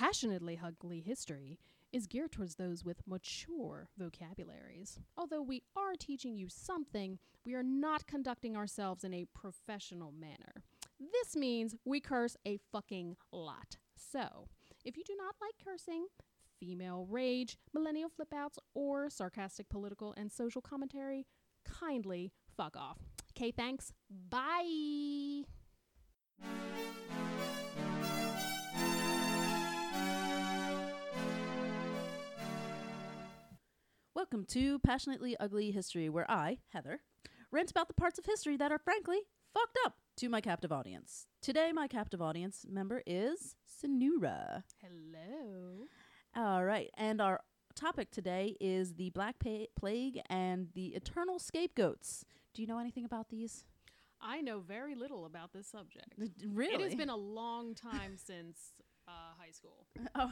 Passionately Ugly History is geared towards those with mature vocabularies. Although we are teaching you something, we are not conducting ourselves in a professional manner. This means we curse a fucking lot. So, if you do not like cursing, female rage, millennial flipouts, or sarcastic political and social commentary, kindly fuck off. Okay, thanks. Bye. Welcome to Passionately Ugly History, where I, Heather, rant about the parts of history that are frankly fucked up to my captive audience. Today, my captive audience member is Sinura. Hello. All right, and our topic today is the Black pa- Plague and the Eternal Scapegoats. Do you know anything about these? I know very little about this subject. Really? It has been a long time since uh, high school. oh,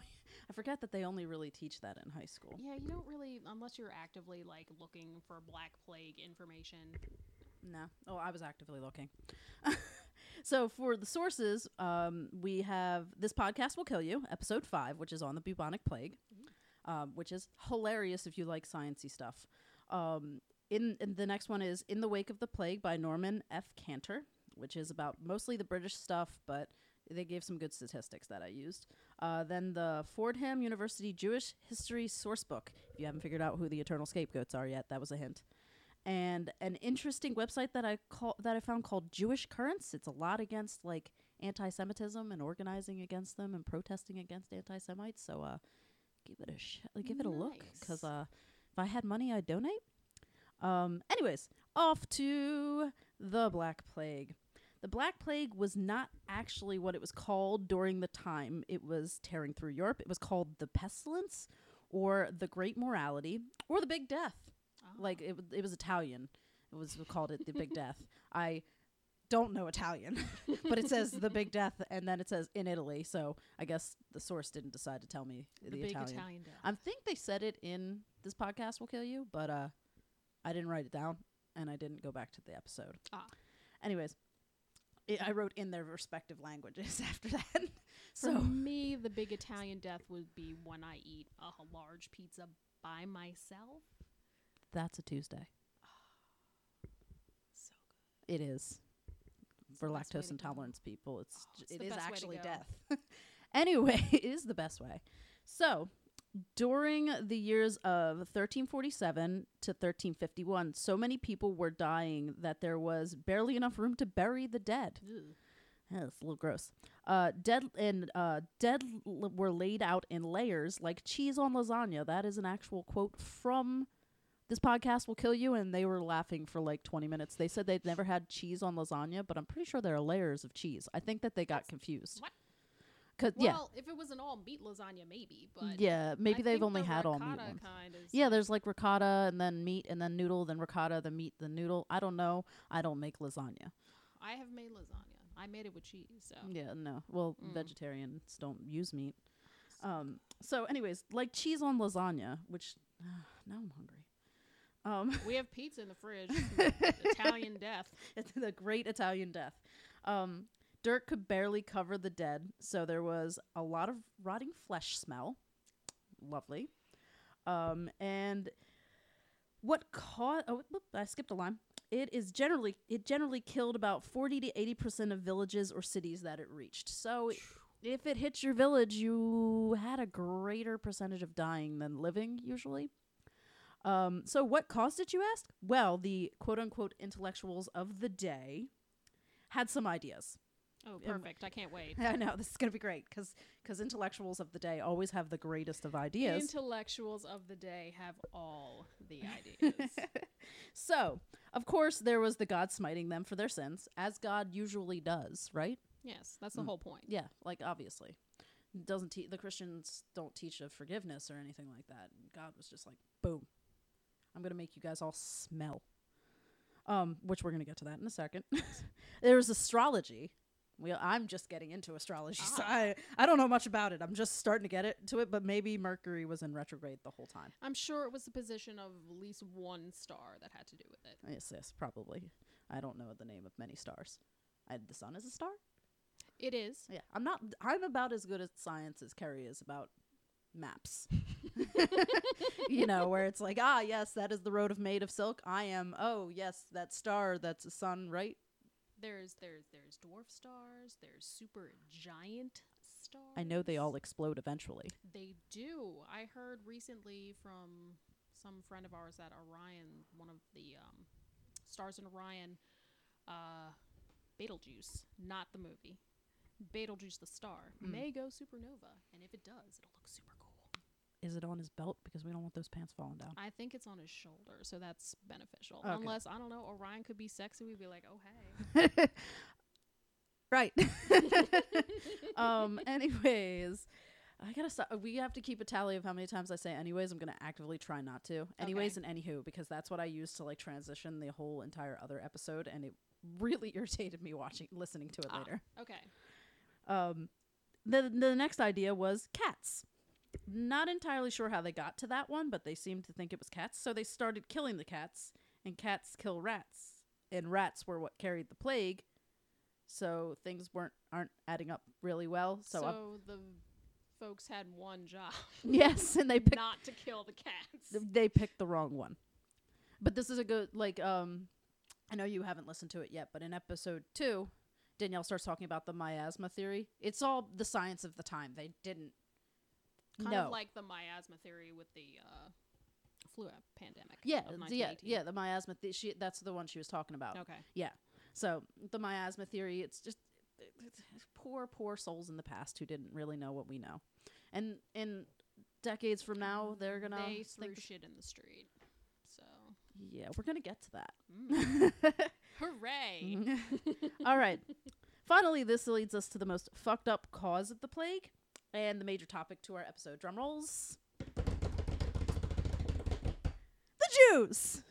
I forget that they only really teach that in high school. Yeah, you don't really, unless you're actively like looking for Black Plague information. No. Oh, I was actively looking. so for the sources, um, we have this podcast will kill you, episode five, which is on the bubonic plague, um, which is hilarious if you like sciency stuff. Um, in, in the next one is in the wake of the plague by Norman F. Cantor, which is about mostly the British stuff, but they gave some good statistics that I used. Uh, then the Fordham University Jewish History Sourcebook. If you haven't figured out who the Eternal Scapegoats are yet, that was a hint and an interesting website that I call that I found called Jewish Currents. It's a lot against like anti-Semitism and organizing against them and protesting against anti-Semites. So uh, give it a sh- give it a look because uh, if I had money, I'd donate. Um, anyways, off to the Black Plague. The Black Plague was not actually what it was called during the time it was tearing through Europe. It was called the pestilence, or the Great Mortality, or the Big Death Oh. like it, it was Italian. It was called it the Big Death. I don't know Italian, but it says the Big Death, and then it says in Italy. So I guess the source didn't decide to tell me the, the, big Italian. Italian death. I think they said it in this podcast will kill you, but uh, I didn't write it down, and I didn't go back to the episode. Ah. Anyways, it, I wrote in their respective languages after that. so For me, the big Italian death would be when I eat a large pizza by myself. that's a Tuesday. So good. It is. It's for the best way lactose intolerance people. It's, Oh, j- it's it is best way to actually death. anyway, it is the best way. So, during the years of 1347 to 1351, so many people were dying that there was barely enough room to bury the dead. Yeah, it's a little gross. Uh, dead and uh, dead l- were laid out in layers like cheese on lasagna. That is an actual quote from this podcast will kill you, and they were laughing for like 20 minutes. They said they'd never had cheese on lasagna, but I'm pretty sure there are layers of cheese. I think that they got That's- confused. what? Cause yeah, Well, if it was an all meat lasagna, maybe, but yeah, maybe I they've only the had all meat ones. Yeah, there's like ricotta and then meat and then noodle, then ricotta, the meat, the noodle. I don't know. I don't make lasagna. I have made lasagna. I made it with cheese. So Yeah, no. Well, Mm. vegetarians don't use meat. Um. So, anyways, like cheese on lasagna, which now I'm hungry. Um, we have pizza in the fridge. Italian death. it's the great Italian death. Um, dirt could barely cover the dead, so there was a lot of rotting flesh smell. Lovely. Um, and what caused? Oh, whoop, I skipped a line. It is generally it generally killed about forty to eighty percent of villages or cities that it reached. So. If it hit your village, you had a greater percentage of dying than living usually. Um, so, what caused it, you ask? Well, the quote unquote intellectuals of the day had some ideas. Oh, perfect. I can't wait. I know this is going to be great because intellectuals of the day always have the greatest of ideas. Intellectuals of the day have all the ideas. so, of course, there was the God smiting them for their sins, as God usually does, right? yes, that's the Mm. whole point. Yeah, like obviously. Doesn't te- the Christians don't teach of forgiveness or anything like that. God was just like, boom, I'm gonna make you guys all smell. Um, which we're gonna get to that in a second. There's astrology. We, I'm just getting into astrology, so Ah. I, I don't know much about it. I'm just starting to get it to it, but maybe Mercury was in retrograde the whole time. I'm sure it was the position of at least one star that had to do with it. Yes, yes, probably. I don't know the name of many stars. I, the sun is a star. It is. Yeah, I'm not. I'm about as good at science as Kerry is about maps. you know, where it's like, ah, yes, that is the road of made of silk. I am. Oh, yes, that star. That's a sun, right? There's there's there's dwarf stars. There's super giant stars. I know they all explode eventually. They do. I heard recently from some friend of ours that Orion, one of the um, stars in Orion, uh, Betelgeuse, not the movie, Betelgeuse the star, Mm. may go supernova, and if it does, it'll look super cool. Is it on his belt? Because we don't want those pants falling down. I think it's on his shoulder, so that's beneficial. Okay. Unless I don't know, Orion could be sexy. We'd be like, oh hey. right. um. Anyways, I gotta stop. We have to keep a tally of how many times I say anyways. I'm gonna actively try not to. Anyways and anywho, because that's what I use to like transition the whole entire other episode, and it really irritated me watching, listening to it Ah. later. Okay. Um, the the next idea was cats. Not entirely sure how they got to that one, but they seemed to think it was cats, so they started killing the cats, and cats kill rats, and rats were what carried the plague. So things weren't aren't adding up really well. So, So, the folks had one job, yes, and they picked not to kill the cats. th- they picked the wrong one. But this is a good like um I know you haven't listened to it yet, but in episode 2, Danielle starts talking about the miasma theory. It's all the science of the time. They didn't kind no. of like the miasma theory with the uh, flu pandemic. yeah, yeah, yeah, the miasma the- she that's the one she was talking about. Okay. Yeah. So, the miasma theory, it's just it's poor poor souls in the past who didn't really know what we know. And in decades from now, they're going they to threw shit in the street. So yeah, we're going to get to that. mm. hooray! All right. Finally, this leads us to the most fucked up cause of the plague and the major topic to our episode. Drum rolls. The Jews.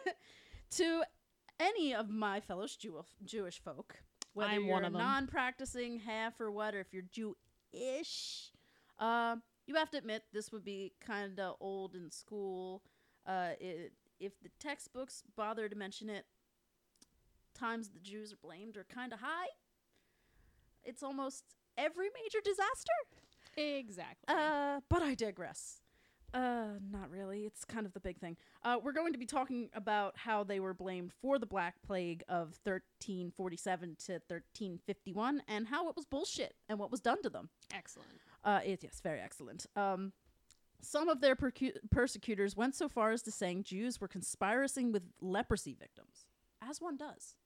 to any of my fellow Jew- Jewish folk, whether I'm you're one of them. non-practicing, half or what, or if you're Jewish, uh, you have to admit this would be kind of old in school. Uh, it, if the textbooks bother to mention it, times the Jews are blamed are kind of high. It's almost every major disaster. exactly. Uh, but I digress. Uh, not really. It's kind of the big thing. Uh, we're going to be talking about how they were blamed for the Black Plague of 1347 to 1351 and how it was bullshit and what was done to them. Excellent. Uh, it, yes, very excellent. Um, some of their percu- persecutors went so far as to saying Jews were conspiring with leprosy victims, as one does.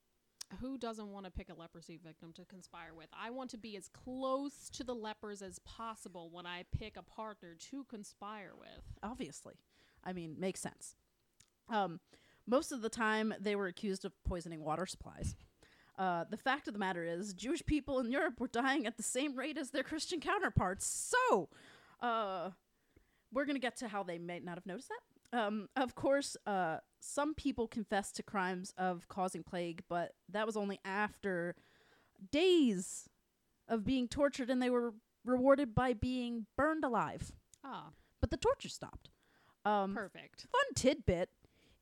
Who doesn't want to pick a leprosy victim to conspire with? I want to be as close to the lepers as possible when I pick a partner to conspire with. obviously. I mean, makes sense. Um, most of the time, they were accused of poisoning water supplies. Uh, the fact of the matter is, Jewish people in Europe were dying at the same rate as their Christian counterparts. So, uh, we're going to get to how they may not have noticed that. Um, of course, uh, some people confessed to crimes of causing plague, but that was only after days of being tortured and they were rewarded by being burned alive. Ah, But the torture stopped. Um, perfect. fun tidbit.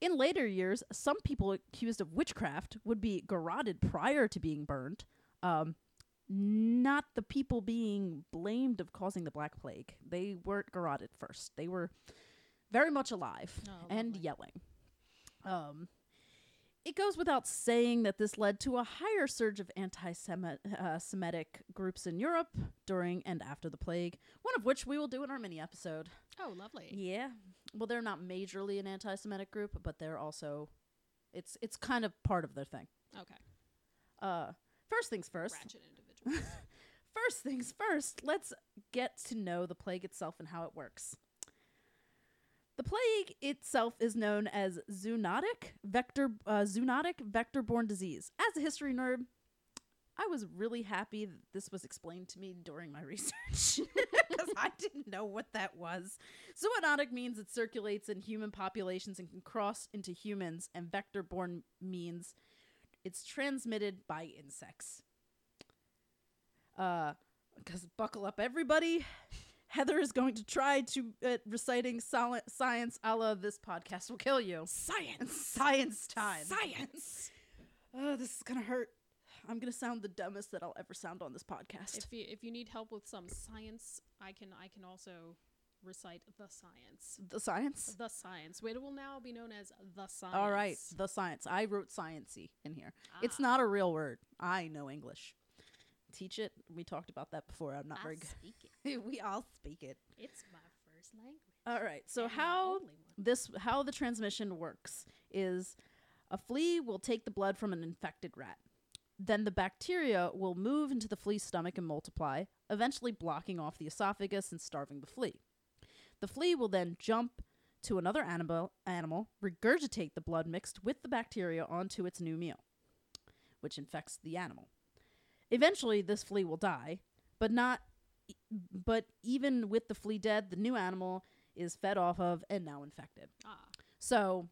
In later years, some people accused of witchcraft would be garroted prior to being burned. Um, not the people being blamed of causing the Black Plague. They weren't garroted first. They were very much alive Oh, and lovely. yelling. Um, it goes without saying that this led to a higher surge of anti uh, Semitic groups in Europe during and after the plague, one of which we will do in our mini episode. Oh, lovely. Yeah. Well, they're not majorly an anti-Semitic group, but they're also it's it's kind of part of their thing. Okay. Uh first things first. Ratchet individuals. First things first, let's get to know the plague itself and how it works. The plague itself is known as zoonotic vector uh, zoonotic vector-borne disease. As a history nerd, I was really happy that this was explained to me during my research because I didn't know what that was. Zoonotic means it circulates in human populations and can cross into humans, and vector-borne means it's transmitted by insects. Uh, because buckle up, everybody. Heather is going to try to uh, reciting soli- science a la this podcast will kill you. Science. Science time. Science. Oh, this is gonna hurt. I'm gonna sound the dumbest that I'll ever sound on this podcast. If you if you need help with some science, I can I can also recite the science. the science. The science. It will now be known as the science. All right, the science. I wrote sciency in here. It's Ah, not a real word. I know English. Teach it. We talked about that before. I'm not I very good. speak it. we all speak it. It's my first language. All right. So and how this how the transmission works is a flea will take the blood from an infected rat. Then the bacteria will move into the flea's stomach and multiply, eventually blocking off the esophagus and starving the flea. The flea will then jump to another animal, animal, regurgitate the blood mixed with the bacteria onto its new meal, which infects the animal. Eventually, this flea will die, but not. But even with the flea dead, the new animal is fed off of and now infected. Ah, So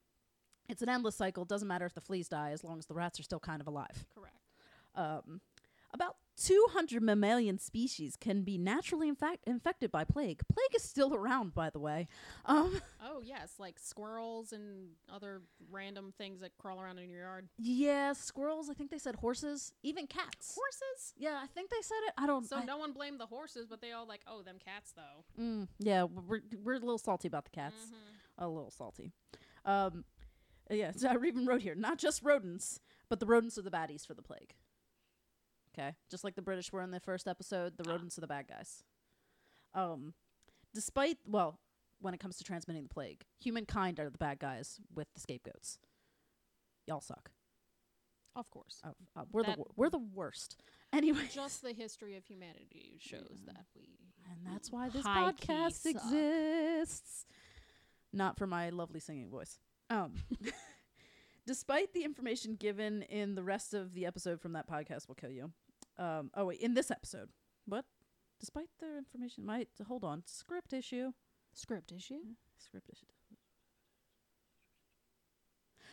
it's an endless cycle. Doesn't matter if the fleas die as long as the rats are still kind of alive. correct. Um, about 200 mammalian species can be naturally infected by plague. Plague is still around, by the way. Um, Oh yes, like squirrels and other random things that crawl around in your yard. yeah, squirrels. I think they said horses, even cats. Horses. Yeah, I think they said it. I don't. So I- no one blamed the horses, but they all like, oh, them cats though. Mm, yeah, we're we're a little salty about the cats. Mhm. a little salty. Um, yeah, so I even wrote here, not just rodents, but the rodents are the baddies for the plague. Okay, just like the British were in the first episode, the rodents are the bad guys. Um, despite well, when it comes to transmitting the plague, humankind are the bad guys with the scapegoats. Y'all suck. Of course. Uh, uh, we're the That- wor- we're the worst. Anyway, Just the history of humanity shows that we. and that's why this high-key podcast suck. exists. Not for my lovely singing voice. Um, despite the information given in the rest of the episode from that podcast will kill you. Um, oh wait, in this episode, what? Despite the information, my hold on, script issue, Script issue. script issue.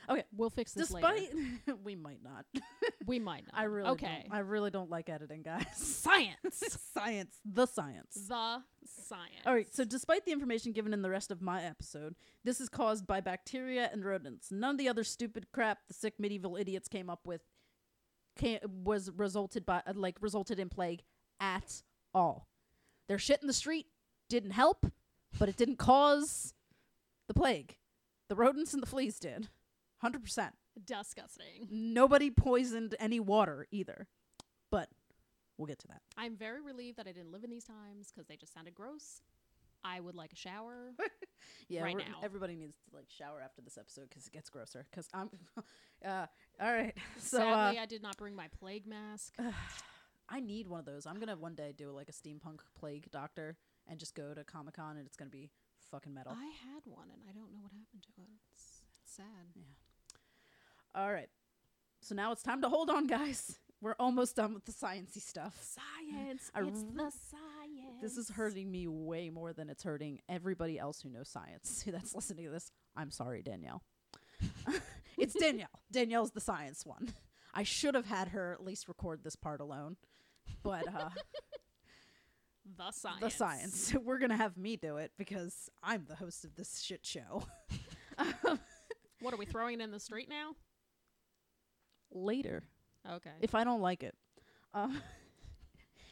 Okay, We'll fix this despite later. we might not. We might not. I really okay. Don't, I really don't like editing, guys. Science. science, the science. the science. All right, so despite the information given in the rest of my episode, this is caused by bacteria and rodents. None of the other stupid crap the sick medieval idiots came up with can was resulted by uh, like resulted in plague at all. Their shit in the street didn't help, but it didn't cause the plague. The rodents and the fleas did. 100%. disgusting. Nobody poisoned any water either. But we'll get to that. I'm very relieved that I didn't live in these times because they just sounded gross. I would like a shower. Yeah, right now. everybody needs to like shower after this episode because it gets grosser. Because I'm, uh, all right. So Sadly, uh, I did not bring my plague mask. I need one of those. I'm gonna one day do like a steampunk plague doctor and just go to Comic Con and it's gonna be fucking metal. I had one and I don't know what happened to it. It's, it's sad. Yeah. All right. So now it's time to hold on, guys. We're almost done with the sciency stuff. Science. I it's the science. This is hurting me way more than it's hurting everybody else who knows science that's listening to this. I'm sorry, Danielle. it's Danielle. Danielle's the science one. I should have had her at least record this part alone. But uh The science. the science. We're gonna have me do it because I'm the host of this shit show. What are we throwing in the street now? Later. Okay. if I don't like it. Um,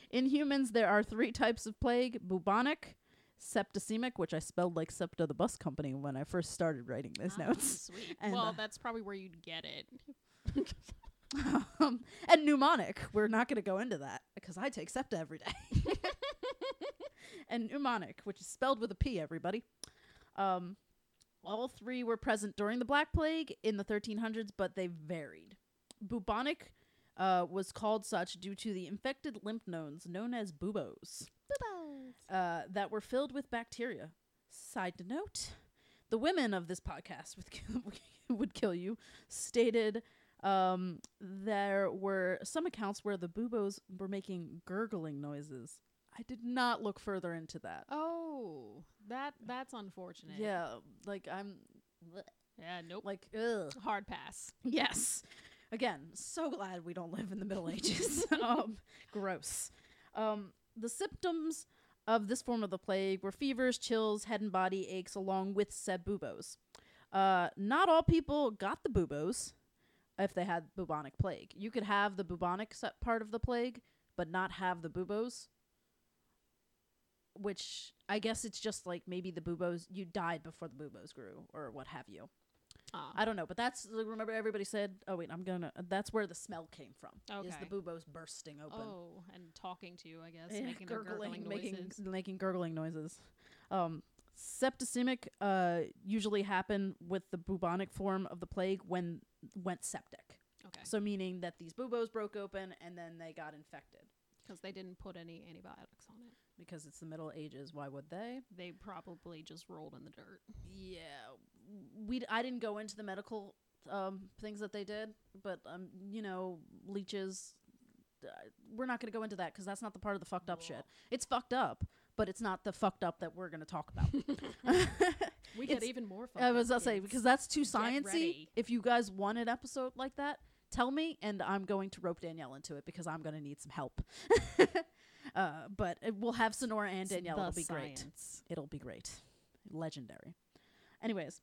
in humans, there are three types of plague bubonic, septicemic, which I spelled like Septa the Bus Company when I first started writing these Ah, notes, Sweet. And, well, uh, that's probably where you'd get it. um, and pneumonic. We're not going to go into that because I take Septa every day. and pneumonic, which is spelled with a P, everybody. Um, all three were present during the Black Plague in the 1300s, but they varied. Bubonic uh, was called such due to the infected lymph nodes known as buboes uh, that were filled with bacteria. Side note: the women of this podcast would kill, would kill you stated um, there were some accounts where the buboes were making gurgling noises. I did not look further into that. Oh, that that's unfortunate. Yeah, like I'm Yeah. Nope. like ugh. Hard pass. Yes. Again, so glad we don't live in the Middle Ages. um, gross. Um, the symptoms of this form of the plague were fevers, chills, head and body aches, along with said buboes. Uh, not all people got the buboes. if they had bubonic plague. You could have the bubonic part of the plague, but not have the buboes. Which I guess it's just like maybe the buboes you died before the buboes grew or what have you. Ah. I don't know, but that's remember everybody said. Oh wait, I'm gonna. That's where the smell came from. Is the Okay. buboes bursting open? oh, and talking to you, I guess, Yeah, making their gurgling making noises. making gurgling noises. Um, septicemic uh usually happen with the bubonic form of the plague when went septic. Okay, So meaning that these buboes broke open and then they got infected because they didn't put any antibiotics on it. because it's the Middle Ages. Why would they? They probably just rolled in the dirt. Yeah, we. I didn't go into the medical um things that they did, but um, you know, leeches. uh, We're not going to go into that because that's not the part of the fucked up shit. It's fucked up, but it's not the fucked up that we're going to talk about. We get even more fun. I was gonna say because that's too sciencey. ready. If you guys want an episode like that, tell me, and I'm going to rope Danielle into it because I'm going to need some help. uh, but we'll have Sonora and Danielle. It'll be great. It'll be great, legendary. Anyways,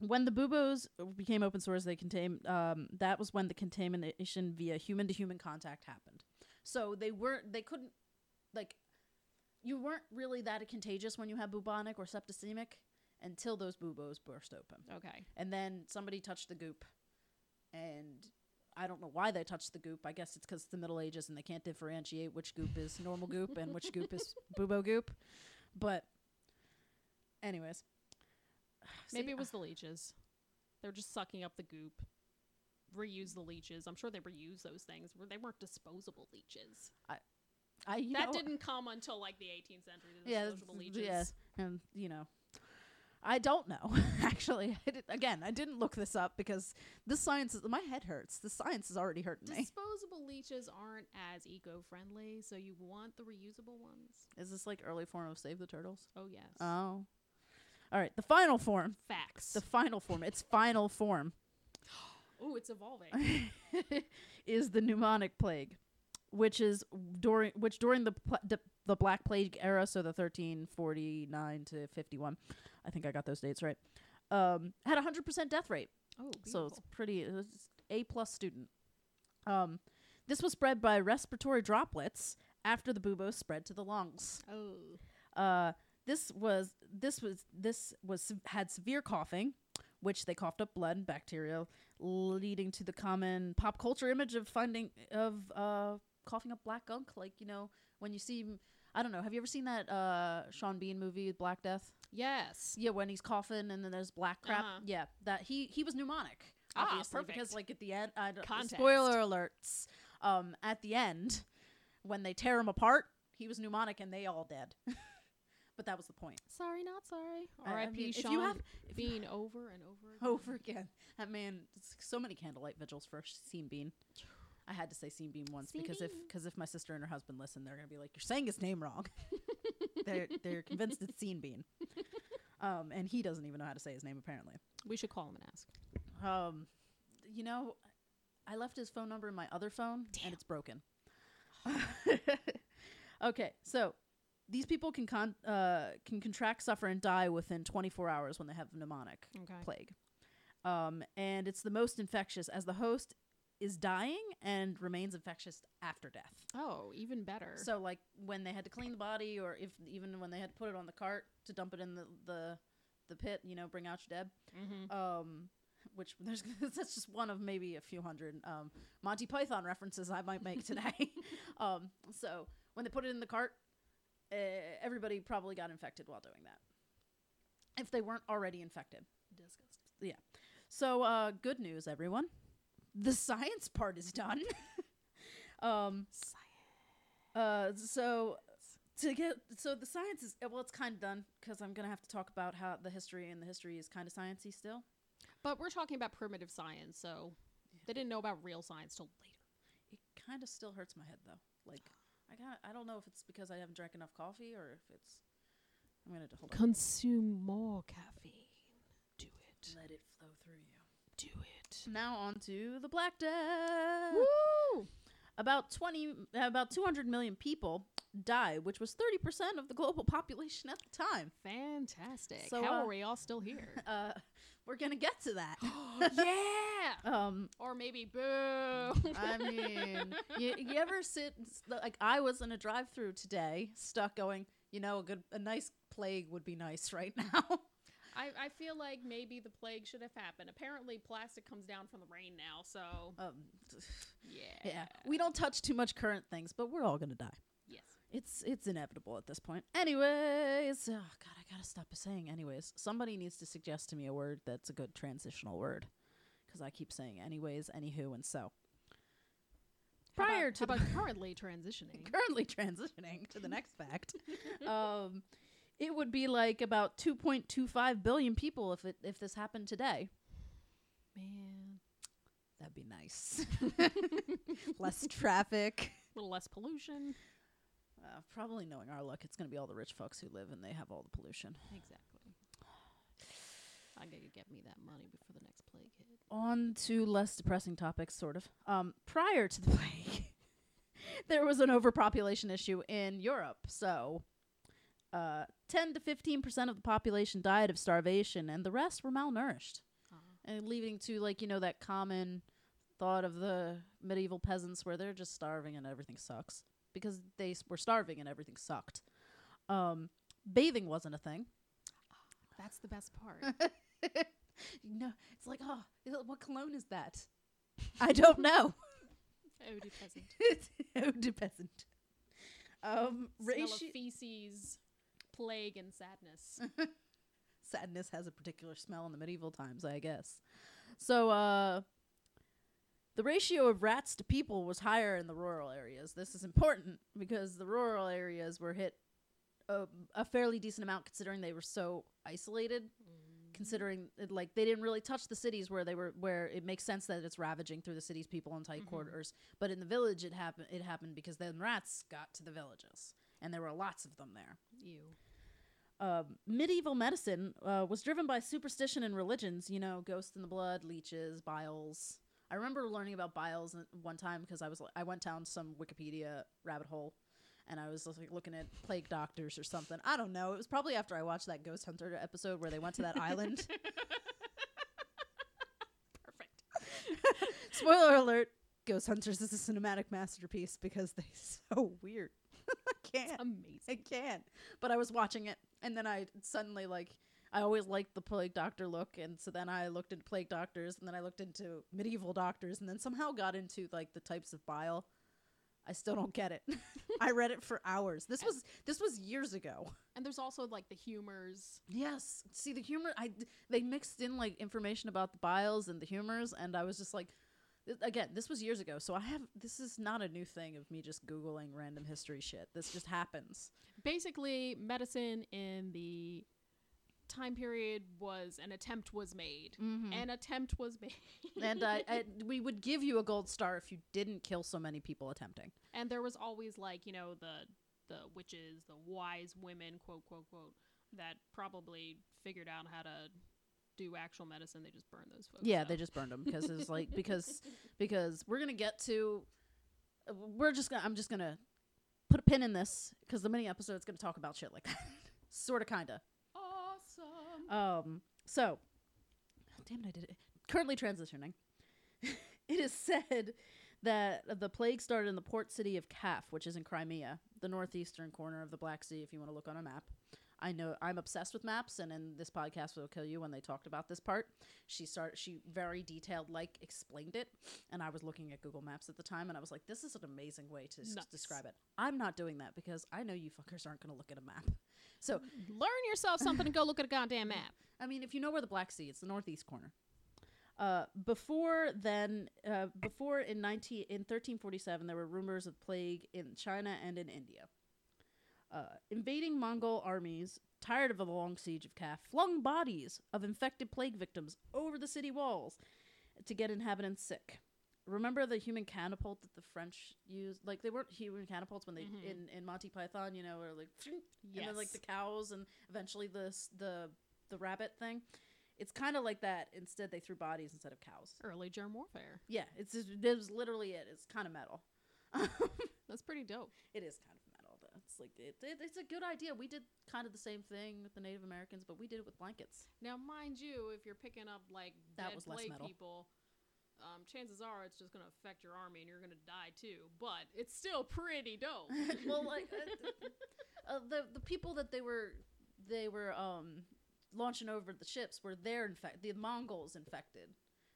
when the buboes became open source, they contain. Um, that was when the contamination via human to human contact happened. So they weren't. They couldn't like. You weren't really that contagious when you had bubonic or septicemic until those buboes burst open. Okay. And then somebody touched the goop. And I don't know why they touched the goop. I guess it's because it's the Middle Ages and they can't differentiate which goop is normal goop and which goop is bubo goop. But, anyways. Maybe See, it was uh, the leeches. They're just sucking up the goop. Reuse the leeches. I'm sure they reuse those things. Were- They weren't disposable leeches. I, you that know, didn't come until like the 18th century. The yeah, disposable leeches. yeah, and you know, I don't know. Actually, I did, again, I didn't look this up because this science is my head hurts. The science is already hurting me. Disposable leeches aren't as eco-friendly, so you want the reusable ones. Is this like early form of Save the Turtles? Oh yes. Oh, all right. The final form. Facts. The final form. Its final form oh, it's evolving. is the pneumonic plague, which is during which during the pl- the, the Black Plague era, so the 1349 to 51. I think I got those dates right. Um, had a hundred percent death rate. oh, so it's pretty it a plus student um this was spread by respiratory droplets after the bubo spread to the lungs oh. uh this was this was this was had severe coughing which they coughed up blood and bacteria leading to the common pop culture image of finding of uh coughing up black gunk like you know when you see I don't know. Have you ever seen that uh Sean Bean movie Black Death? Yes. Yeah, when he's coughing and then there's black crap. Uh-huh. Yeah, that he he was pneumonic. Ah, Obviously, because perfect. like at the end, I don't, Context. spoiler alerts. Um, at the end, when they tear him apart, he was pneumonic and they all dead. but that was the point. Sorry, not sorry. I- I R.I.P. mean, if Sean you have- if you- Bean over and over. Again. Over again, that man. So many candlelight vigils for Sean Bean. I had to say Seam Bean once Seam because if because if my sister and her husband listen, they're gonna be like, "You're saying his name wrong." they're they're convinced it's Seam Bean. Um, and he doesn't even know how to say his name apparently. We should call him and ask. Um, you know, I left his phone number in my other phone, and it's broken. okay, so these people can con- uh, can contract, suffer, and die within 24 hours when they have pneumonic Okay. plague. Um, and it's the most infectious as the host is dying and remains infectious after death. Oh, even better. So, like when they had to clean the body, or if even when they had to put it on the cart to dump it in the the, the pit, you know, bring out your dead mm-hmm. um which there's that's just one of maybe a few hundred um Monty Python references I might make today. um so when they put it in the cart uh, everybody probably got infected while doing that. If they weren't already infected. disgusting. Yeah. So uh good news everyone. The science part is done. um uh so to get so the science is well it's kind of done cuz I'm going to have to talk about how the history and the history is kind of sciencey still. But we're talking about primitive science, so they didn't know about real science till later. It kind of still hurts my head though. Like I got I don't know if it's because I haven't drank enough coffee or if it's I'm gonna hold on. Consume more caffeine. Do it. Let it flow through you. Do it. Now on to the Black Death. Woo! About 20 about 200 million people die, which was 30% of the global population at the time. Fantastic. So, How uh, are we all still here? Uh, we're going to get to that. yeah. um, Or maybe boo. I mean, you, you ever sit like I was in a drive-through today, stuck going, you know, a good a nice plague would be nice right now. I, I feel like maybe the plague should have happened. Apparently, plastic comes down from the rain now, so um, yeah. yeah, we don't touch too much current things, but we're all gonna die. Yes. It's it's inevitable at this point. Anyways, oh god, I gotta stop saying anyways. Somebody needs to suggest to me a word that's a good transitional word, because I keep saying anyways, anywho, and so. How about- Prior how to the- about currently transitioning. currently transitioning to the next fact, um, it would be like about 2.25 billion people if it if this happened today. Man, That'd be nice. Less traffic. a little less pollution. Uh, probably knowing our luck, it's going to be all the rich folks who live and they have all the pollution. Exactly. I gotta get me that money before the next plague hit. On to less depressing topics, sort of. Um, prior to the plague, there was an overpopulation issue in Europe. So, uh, 10 to 15 percent of the population died of starvation, and the rest were malnourished. and leading to like you know that common thought of the medieval peasants where they're just starving and everything sucks because they s- were starving and everything sucked. Um, bathing wasn't a thing. That's the best part. no, it's like oh, what cologne is that? I don't know. oh, de peasant. it's eau de peasant. Um, ratio feces, plague, and sadness. sadness has a particular smell in the medieval times, I guess. So, uh, the ratio of rats to people was higher in the rural areas. This is important because the rural areas were hit a, a fairly decent amount considering they were so isolated. Considering it, like they didn't really touch the cities where they were, where it makes sense that it's ravaging through the city's people in tight Mhm. quarters. But in the village, it happened. It happened because then rats got to the villages, and there were lots of them there You. Um, medieval medicine uh, was driven by superstition and religions. You know, ghosts in the blood, leeches, biles. I remember learning about biles one time because I was I went down some Wikipedia rabbit hole, and I was like looking at plague doctors or something. I don't know. It was probably after I watched that Ghost Hunter episode where they went to that island. Perfect. Spoiler alert: Ghost Hunters is a cinematic masterpiece because they're so weird. I can't. Amazing. I can't. But I was watching it, and then I suddenly like. I always liked the plague doctor look, and so then I looked into plague doctors, and then I looked into medieval doctors, and then somehow got into like the types of bile. I still don't get it. I read it for hours. This was this was years ago. And there's also like the humors. Yes. See the humor. I they mixed in like information about the biles and the humors, and I was just like, th- again, this was years ago, so I have this is not a new thing of me just googling random history shit. This just happens. Basically, medicine in the time period was an attempt was made. Mm-hmm. An attempt was made. and I, I we would give you a gold star if you didn't kill so many people attempting. and there was always like you know the the witches the wise women quote quote quote that probably figured out how to do actual medicine they just burned those folks Yeah, up. they just burned them because it's like because because we're gonna get to uh, we're just gonna I'm just gonna put a pin in this because the mini episode's gonna talk about shit like that, sort of, kinda. awesome Um, so damn it, I did it. Currently transitioning. it is said that the plague started in the port city of Kaf, which is in Crimea, the northeastern corner of the Black Sea. If you want to look on a map. I know I'm obsessed with maps, and in this podcast will kill you when they talked about this part. She started, she very detailed, like explained it, and I was looking at Google Maps at the time, and I was like, "This is an amazing way to s- describe it." I'm not doing that because I know you fuckers aren't going to look at a map. So, learn yourself something and go look at a goddamn map I mean, if you know where the Black Sea, it's the northeast corner. Uh, before then, uh, before in 19, in 1347, there were rumors of plague in China and in India. Uh, invading Mongol armies, tired of the long siege of Kaf, flung bodies of infected plague victims over the city walls to get inhabitants sick. Remember the human catapult that the French used? Like they weren't human catapults when they Mhm. in in Monty Python, you know, or like yes and then like the cows and eventually the the the rabbit thing. It's kind of like that. Instead, they threw bodies instead of cows. early germ warfare Yeah, it's just, it was literally it. It's kind of metal. that's pretty dope it is kind of Like it, it, it's a good idea. We did kind of the same thing with the Native Americans, but we did it with blankets. Now, mind you, if you're picking up like That dead plague people, um, chances are it's just gonna affect your army and you're gonna die too. But it's still pretty dope. well, like uh, uh, the the people that they were they were um launching over the ships were their infect the Mongols infected,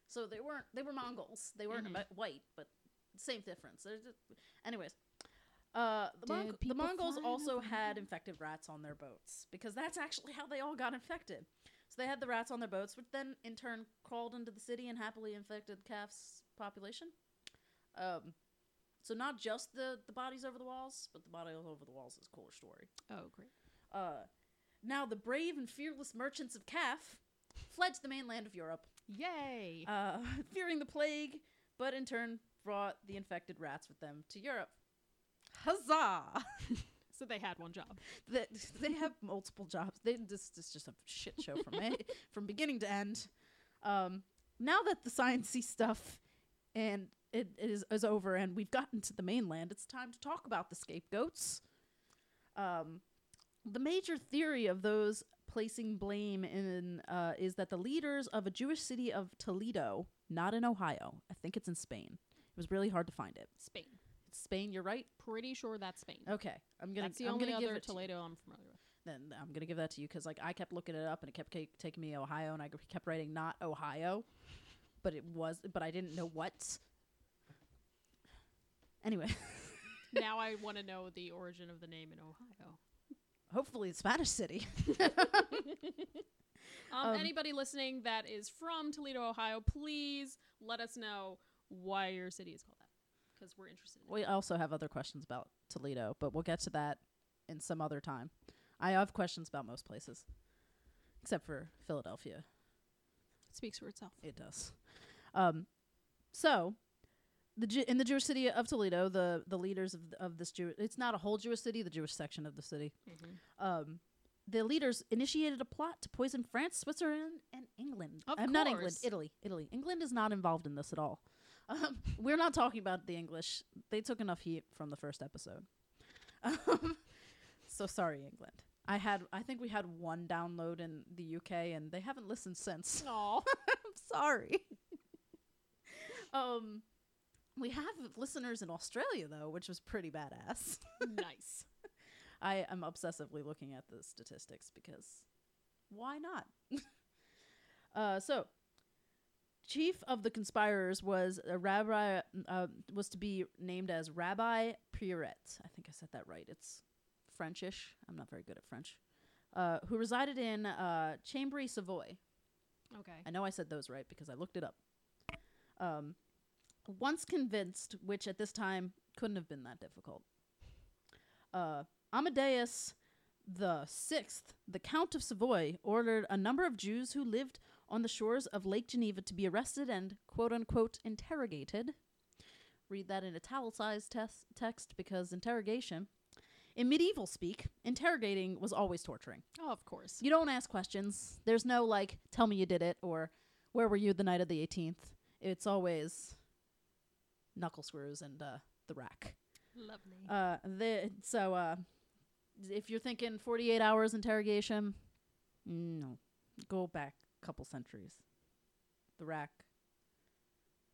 so they weren't they were Mongols. They weren't Mhm. White, but same difference. Just, anyways. Uh, the, Mong- the Mongols also had infected rats on their boats because that's actually how they all got infected. So they had the rats on their boats, which then in turn crawled into the city and happily infected calf's population. Um, so not just the the bodies over the walls, but the bodies over the walls is a cooler story. oh, great. Uh, now the brave and fearless merchants of Calf fled to the mainland of Europe, Yay! uh, fearing the plague, but in turn brought the infected rats with them to Europe. Huzzah! so they had one job. that they have multiple jobs. They this, this is just a shit show from from beginning to end. Um, now that the sciencey stuff and it, it is is over and we've gotten to the mainland, it's time to talk about the scapegoats. Um, the major theory of those placing blame in uh, is that the leaders of a Jewish city of Toledo, not in Ohio, I think it's in Spain. It was really hard to find it. Spain. Spain, you're right. Pretty sure that's Spain. Okay, I'm gonna. that's the I'm only gonna give other it to Toledo I'm familiar with. then I'm gonna give that to you because like I kept looking it up and it kept ca- taking me Ohio and I kept writing not Ohio, but it was but I didn't know what. Anyway, now I want to know the origin of the name in Ohio. hopefully it's Spanish City. Um, Um, anybody listening that is from Toledo, Ohio, please let us know why your city is called because we're interested. In we it. also have other questions about Toledo, but we'll get to that in some other time. I have questions about most places, except for Philadelphia. It speaks for itself. It does. Um, so, the Ju- in the Jewish city of Toledo, the the leaders of of this Jew it's not a whole Jewish city, the Jewish section of the city. Mm-hmm. Um, the leaders initiated a plot to poison France, Switzerland, and England. Of Uh, not England, course. Italy. Italy. England is not involved in this at all. Um, we're not talking about the English. They took enough heat from the first episode. Um, so sorry, England. I had. I think we had one download in the UK, and they haven't listened since. Oh, I'm sorry. um, we have listeners in Australia though, which was pretty badass. nice. I am obsessively looking at the statistics because why not? uh, so, chief of the conspirators was a rabbi. Uh, was to be named as Rabbi Peyret. I think I said that right. It's Frenchish. I'm not very good at French. Uh, who resided in uh, Chambéry, Savoy. Okay. I know I said those right because I looked it up. Um, once convinced, which at this time couldn't have been that difficult, uh, Amadeus the Sixth, the Count of Savoy, ordered a number of Jews who lived on the shores of Lake Geneva to be arrested and quote unquote interrogated. Read that in italicized tes- text because interrogation. In medieval speak, interrogating was always torturing. Oh, of course. You don't ask questions. There's no like, tell me you did it or where were you the night of the 18th. It's always knuckle screws and uh, the rack. Lovely. Uh, the so uh, if you're thinking 48 hours interrogation, no, go back couple centuries. The rack,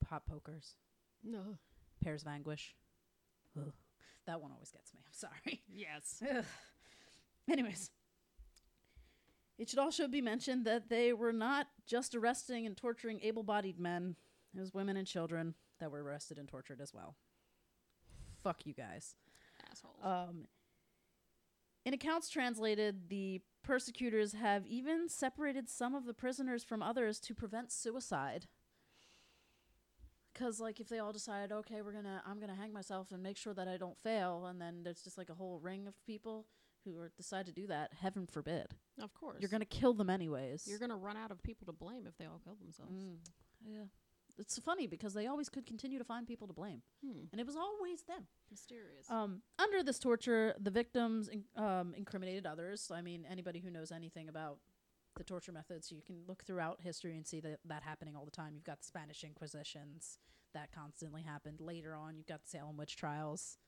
pot pokers, no. pears of anguish. Ugh. That one always gets me. I'm sorry. Yes. Ugh. Anyways, it should also be mentioned that they were not just arresting and torturing able bodied men, it was women and children that were arrested and tortured as well. Fuck you guys. Assholes. Um, in accounts translated, the persecutors have even separated some of the prisoners from others to prevent suicide. Because, like, if they all decide, okay, we're gonna, I'm gonna hang myself and make sure that I don't fail, and then there's just like a whole ring of people who are, decide to do that, heaven forbid. of course. You're gonna kill them anyways. You're gonna run out of people to blame if they all kill themselves. Mm, yeah. It's funny because they always could continue to find people to blame, Hmm. and it was always them. Mysterious. Um, under this torture, the victims in, um, incriminated others. I mean, anybody who knows anything about the torture methods, you can look throughout history and see that that happening all the time. You've got the Spanish Inquisitions that constantly happened. Later on, you've got the Salem witch trials.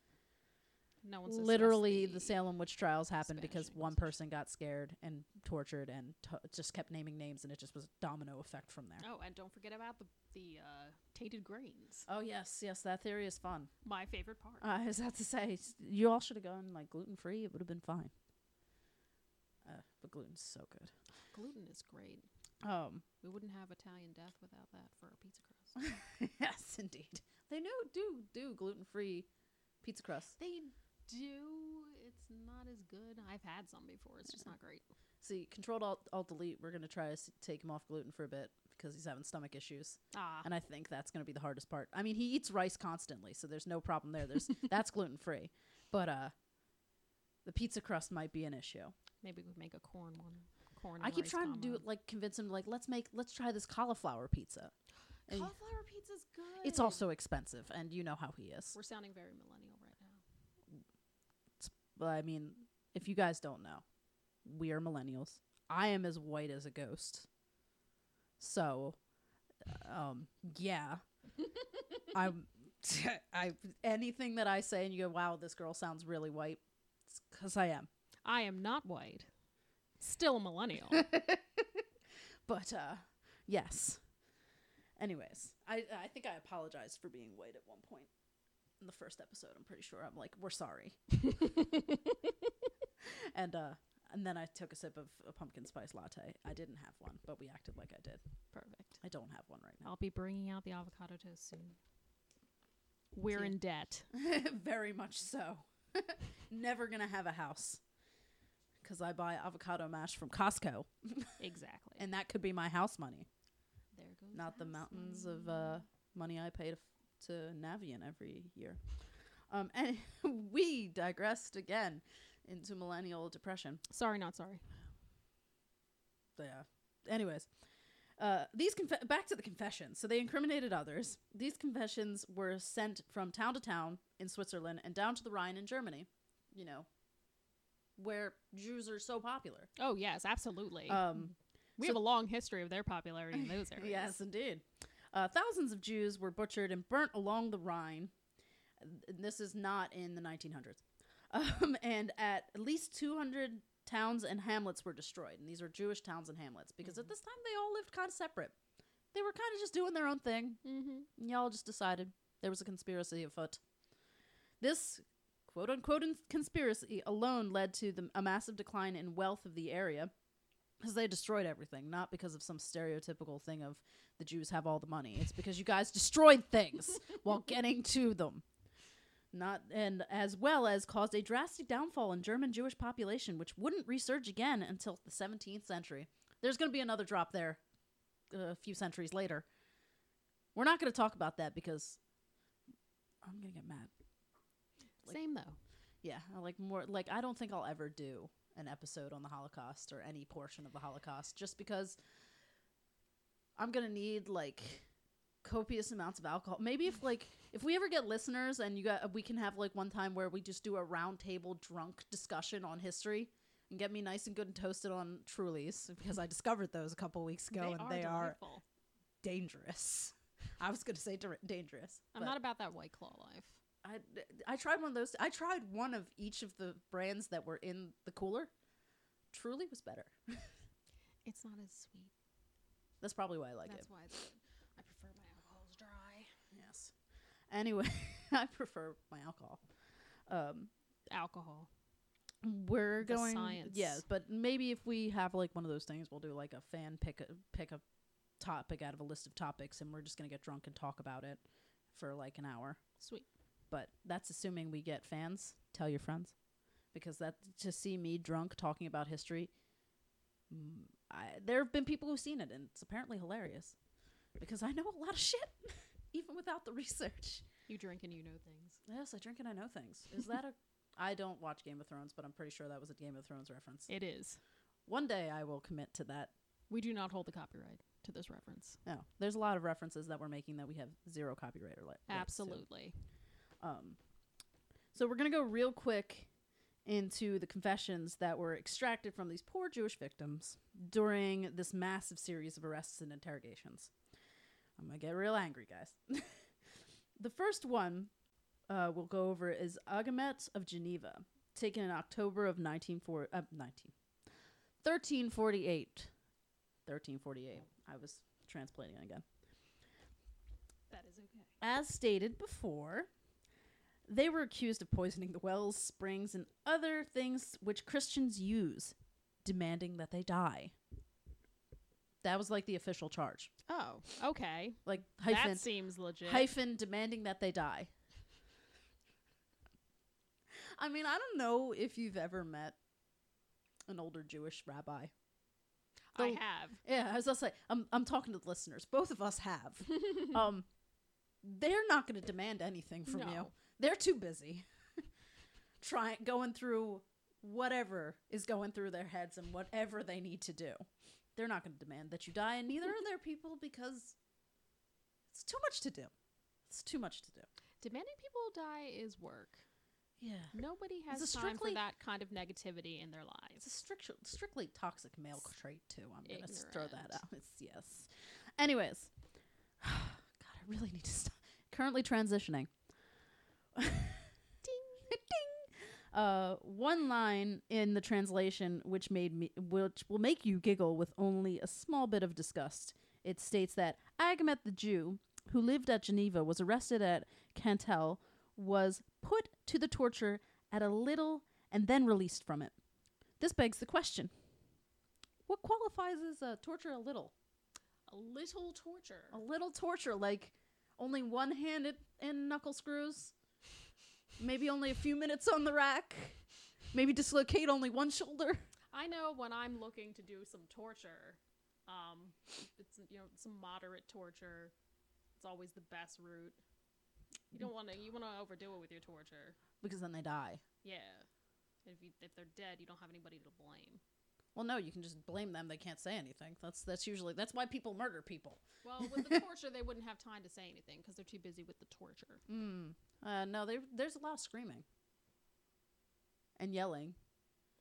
No one literally trust the Salem witch trials happened Spanish because one person got scared and tortured and t- just kept naming names and it just was a domino effect from there. Oh, and don't forget about the the uh, tainted grains. Oh yes, yes, that theory is fun. My favorite part. I was about to say you all should have gone like gluten free. It would have been fine. Uh, but gluten's so good. Gluten is great. Um, We wouldn't have Italian death without that for our pizza crust. yes, indeed. They know do do gluten free pizza crust. they do. It's not as good. I've had some before. It's just not great. See, controlled alt, alt delete. We're gonna try to take him off gluten for a bit because he's having stomach issues, Ah, and I think that's gonna be the hardest part. I mean, he eats rice constantly, so there's no problem there. There's that's gluten free, but uh, the pizza crust might be an issue. maybe we make a corn one. Corn. I and keep rice trying to do combo. it like convince him like let's make let's try this cauliflower pizza. And Cauliflower pizza's good. it's also expensive, and you know how he is. We're sounding very millennial. But I mean, if you guys don't know, we are millennials. I am as white as a ghost. So, um, yeah. I'm I anything that I say and you go, "Wow, this girl sounds really white." Cuz I am. I am not white. Still a millennial. But uh yes. Anyways, I I think I apologized for being white at one point in the first episode. I'm pretty sure. I'm like, "We're sorry." and uh and then I took a sip of a pumpkin spice latte. I didn't have one, but we acted like I did. Perfect. I don't have one right now. I'll be bringing out the avocado toast soon. We're in debt. Very much so. Never gonna have a house because I buy avocado mash from Costco, Exactly. and that could be my house money, there goes not the house mountains money. of uh, money I pay to, to Navient every year. Um, and we digressed again into millennial depression. Sorry, not sorry. yeah. Anyways, uh, these conf- back to the confessions. So they incriminated others. These confessions were sent from town to town in Switzerland and down to the Rhine in Germany. You know, where Jews are so popular. Oh yes, absolutely. Um, we so- have a long history of their popularity in those areas. yes, indeed. Uh, thousands of Jews were butchered and burnt along the Rhine. And This is not in the 1900s. Um, and at least 200 towns and hamlets were destroyed. And these are Jewish towns and hamlets because at this time they all lived kind of separate. They were kind of just doing their own thing. Mm-hmm. Y'all just decided there was a conspiracy afoot. This quote unquote conspiracy alone led to the, a massive decline in wealth of the area because they destroyed everything, not because of some stereotypical thing of the Jews have all the money. It's because you guys destroyed things while getting to them. Not and as well as caused a drastic downfall in German Jewish population, which wouldn't resurge again until the 17th century. There's going to be another drop there uh, a few centuries later. We're not going to talk about that because I'm going to get mad. Like- Same though. Yeah, I like more like I don't think I'll ever do an episode on the Holocaust or any portion of the Holocaust just because I'm going to need like copious amounts of alcohol. Maybe if like if we ever get listeners and you got we can have like one time where we just do a round table drunk discussion on history and get me nice and good and toasted on Trulies because I discovered those a couple weeks ago they and are they are dangerous. I was going to say dangerous. I'm not about that white claw life. I, I tried one of those. I tried one of each of the brands that were in the cooler. Truly was better. It's not as sweet. That's probably why I like That's it. That's why it's good. I prefer my alcohols dry. Yes. Anyway, I prefer my alcohol. Um, Alcohol. we're The going. science. Yes, but maybe if we have like one of those things, we'll do like a fan pick a pick a topic out of a list of topics, and we're just gonna get drunk and talk about it for like an hour. Sweet. But that's assuming we get fans. Tell your friends, because that to see me drunk talking about history. mm, I, there have been people who've seen it, and it's apparently hilarious. Because I know a lot of shit, even without the research. You drink and you know things. Yes, I drink and I know things. Is that a? I don't watch Game of Thrones, but I'm pretty sure that was a Game of Thrones reference. It is. One day I will commit to that. We do not hold the copyright to this reference. No, there's a lot of references that we're making that we have zero copyright or li- rights to. Um, so we're gonna go real quick into the confessions that were extracted from these poor Jewish victims during this massive series of arrests and interrogations. I'm gonna get real angry, guys. the first one uh, we'll go over is Agimet of Geneva, taken in October of 1940, uh, 19, 1348. 1348. I was translating again. That is okay. As stated before, they were accused of poisoning the wells, springs, and other things which Christians use, demanding that they die. That was like the official charge. Oh, okay. Like hyphen That seems legit. hyphen demanding that they die. I mean, I don't know if you've ever met an older Jewish rabbi. I have. Yeah, as I say, I'm I'm talking to the listeners. Both of us have. um, they're not going to demand anything from you. They're too busy trying going through whatever is going through their heads and whatever they need to do. They're not going to demand that you die, and neither are their people because it's too much to do. It's too much to do. Demanding people die is work. Yeah. Nobody has It's time strictly- for that kind of negativity in their lives. It's a strict, strictly toxic male trait too. I'm gonna throw that out. It's yes. Anyways, God, I really need to stop. Currently transitioning. Ding, ding. Uh, one line in the translation which made me, which will make you giggle with only a small bit of disgust. It states that Agimet the Jew, who lived at Geneva, was arrested at Cantel, was put to the torture at a little and then released from it. This begs the question what qualifies as uh, torture a little? A little torture. A little torture, like only one hand and knuckle screws, maybe only a few minutes on the rack, maybe dislocate only one shoulder. I know when I'm looking to do some torture, um, it's you know some moderate torture. It's always the best route. You don't want to. You want to overdo it with your torture. Because then they die. Yeah. If you, if they're dead, you don't have anybody to blame. Well, no, you can just blame them. They can't say anything. That's that's usually that's why people murder people. Well, with the torture, they wouldn't have time to say anything because they're too busy with the torture. Mm. Uh, no, there there's a lot of screaming and yelling.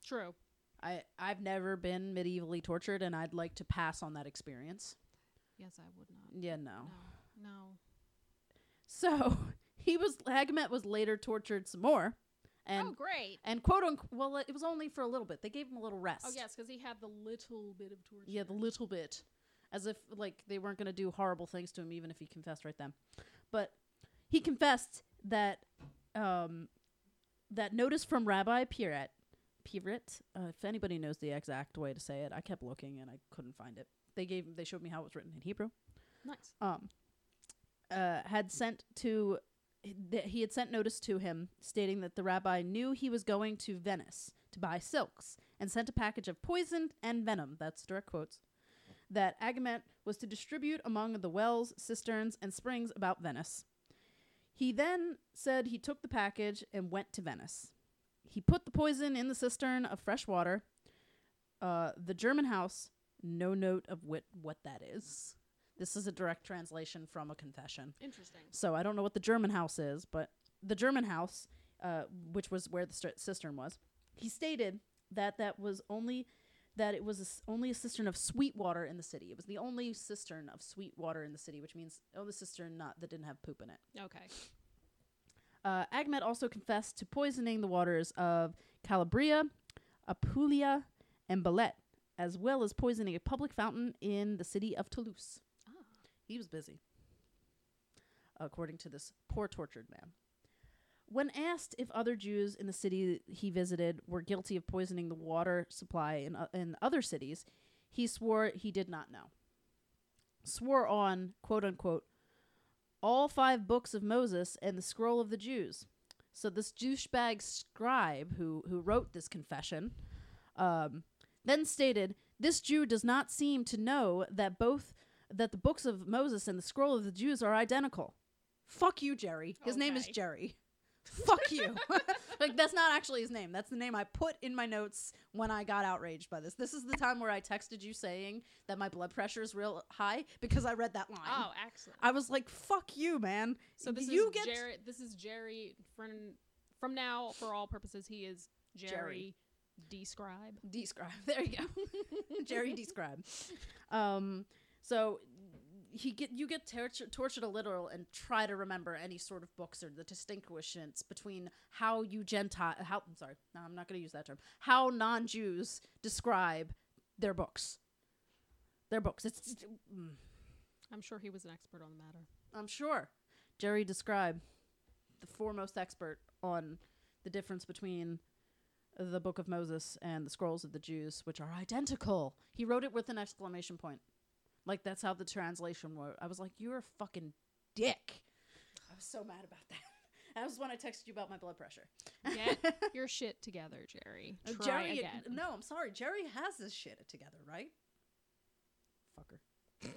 True. I I've never been medievally tortured, and I'd like to pass on that experience. Yes, I would not. Yeah, no. No. No. So he was Agimet was later tortured some more, and oh, great. and quote unquote. Well, it was only for a little bit. They gave him a little rest. Oh, yes, because he had the little bit of torture. Yeah, the little bit, as if like they weren't going to do horrible things to him, even if he confessed right then. But he confessed that um, that notice from Rabbi Peyret, Peyret. Uh, if anybody knows the exact way to say it, I kept looking and I couldn't find it. They gave they showed me how it was written in Hebrew. Nice. Um, uh, had sent to that he had sent notice to him stating that the rabbi knew he was going to Venice to buy silks and sent a package of poison and venom. That's direct quotes. That Agimet was to distribute among the wells, cisterns, and springs about Venice. He then said he took the package and went to Venice. He put the poison in the cistern of fresh water. Uh, the German house, no note of wit- what that is. This is a direct translation from a confession. Interesting. So I don't know what the German house is, but the German house, uh, which was where the st- cistern was, he stated that that was only that it was a s only a cistern of sweet water in the city. It was the only cistern of sweet water in the city, which means oh, the cistern not that didn't have poop in it. Okay. Uh, Agmet also confessed to poisoning the waters of Calabria, Apulia, and Bellet, as well as poisoning a public fountain in the city of Toulouse. He was busy, according to this poor tortured man. When asked if other Jews in the city he visited were guilty of poisoning the water supply in, uh, in other cities, he swore he did not know. Swore on, quote unquote, all five books of Moses and the scroll of the Jews. So this douchebag scribe who who wrote this confession um, then stated, "This Jew does not seem to know that both that the books of Moses and the scroll of the Jews are identical." Fuck you, Jerry. His name is Jerry. Fuck you. like that's not actually his name. That's the name I put in my notes when I got outraged by this. This is the time where I texted you saying that my blood pressure is real high because I read that line. Oh, excellent. I was like, "Fuck you, man." So this you is get Jerry. This is Jerry. From from now, for all purposes, he is Jerry. Jerry. Describe. describe. There you go, Jerry describe. Um, so he get you get tortured tortured a little and try to remember any sort of books or the distinguishments between how you Gentile how I'm sorry no I'm not going to use that term how non Jews describe their books. Their books. It's, it's- mm, I'm sure he was an expert on the matter. I'm sure. Jerry describe the foremost expert on the difference between the book of Moses and the scrolls of the Jews which are identical. He wrote it with an exclamation point like that's how the translation was I was like you're a fucking dick I was so mad about that that was when I texted you about my blood pressure Get your shit together, Jerry. Uh, Try Jerry again. no I'm sorry Jerry has his shit together right fucker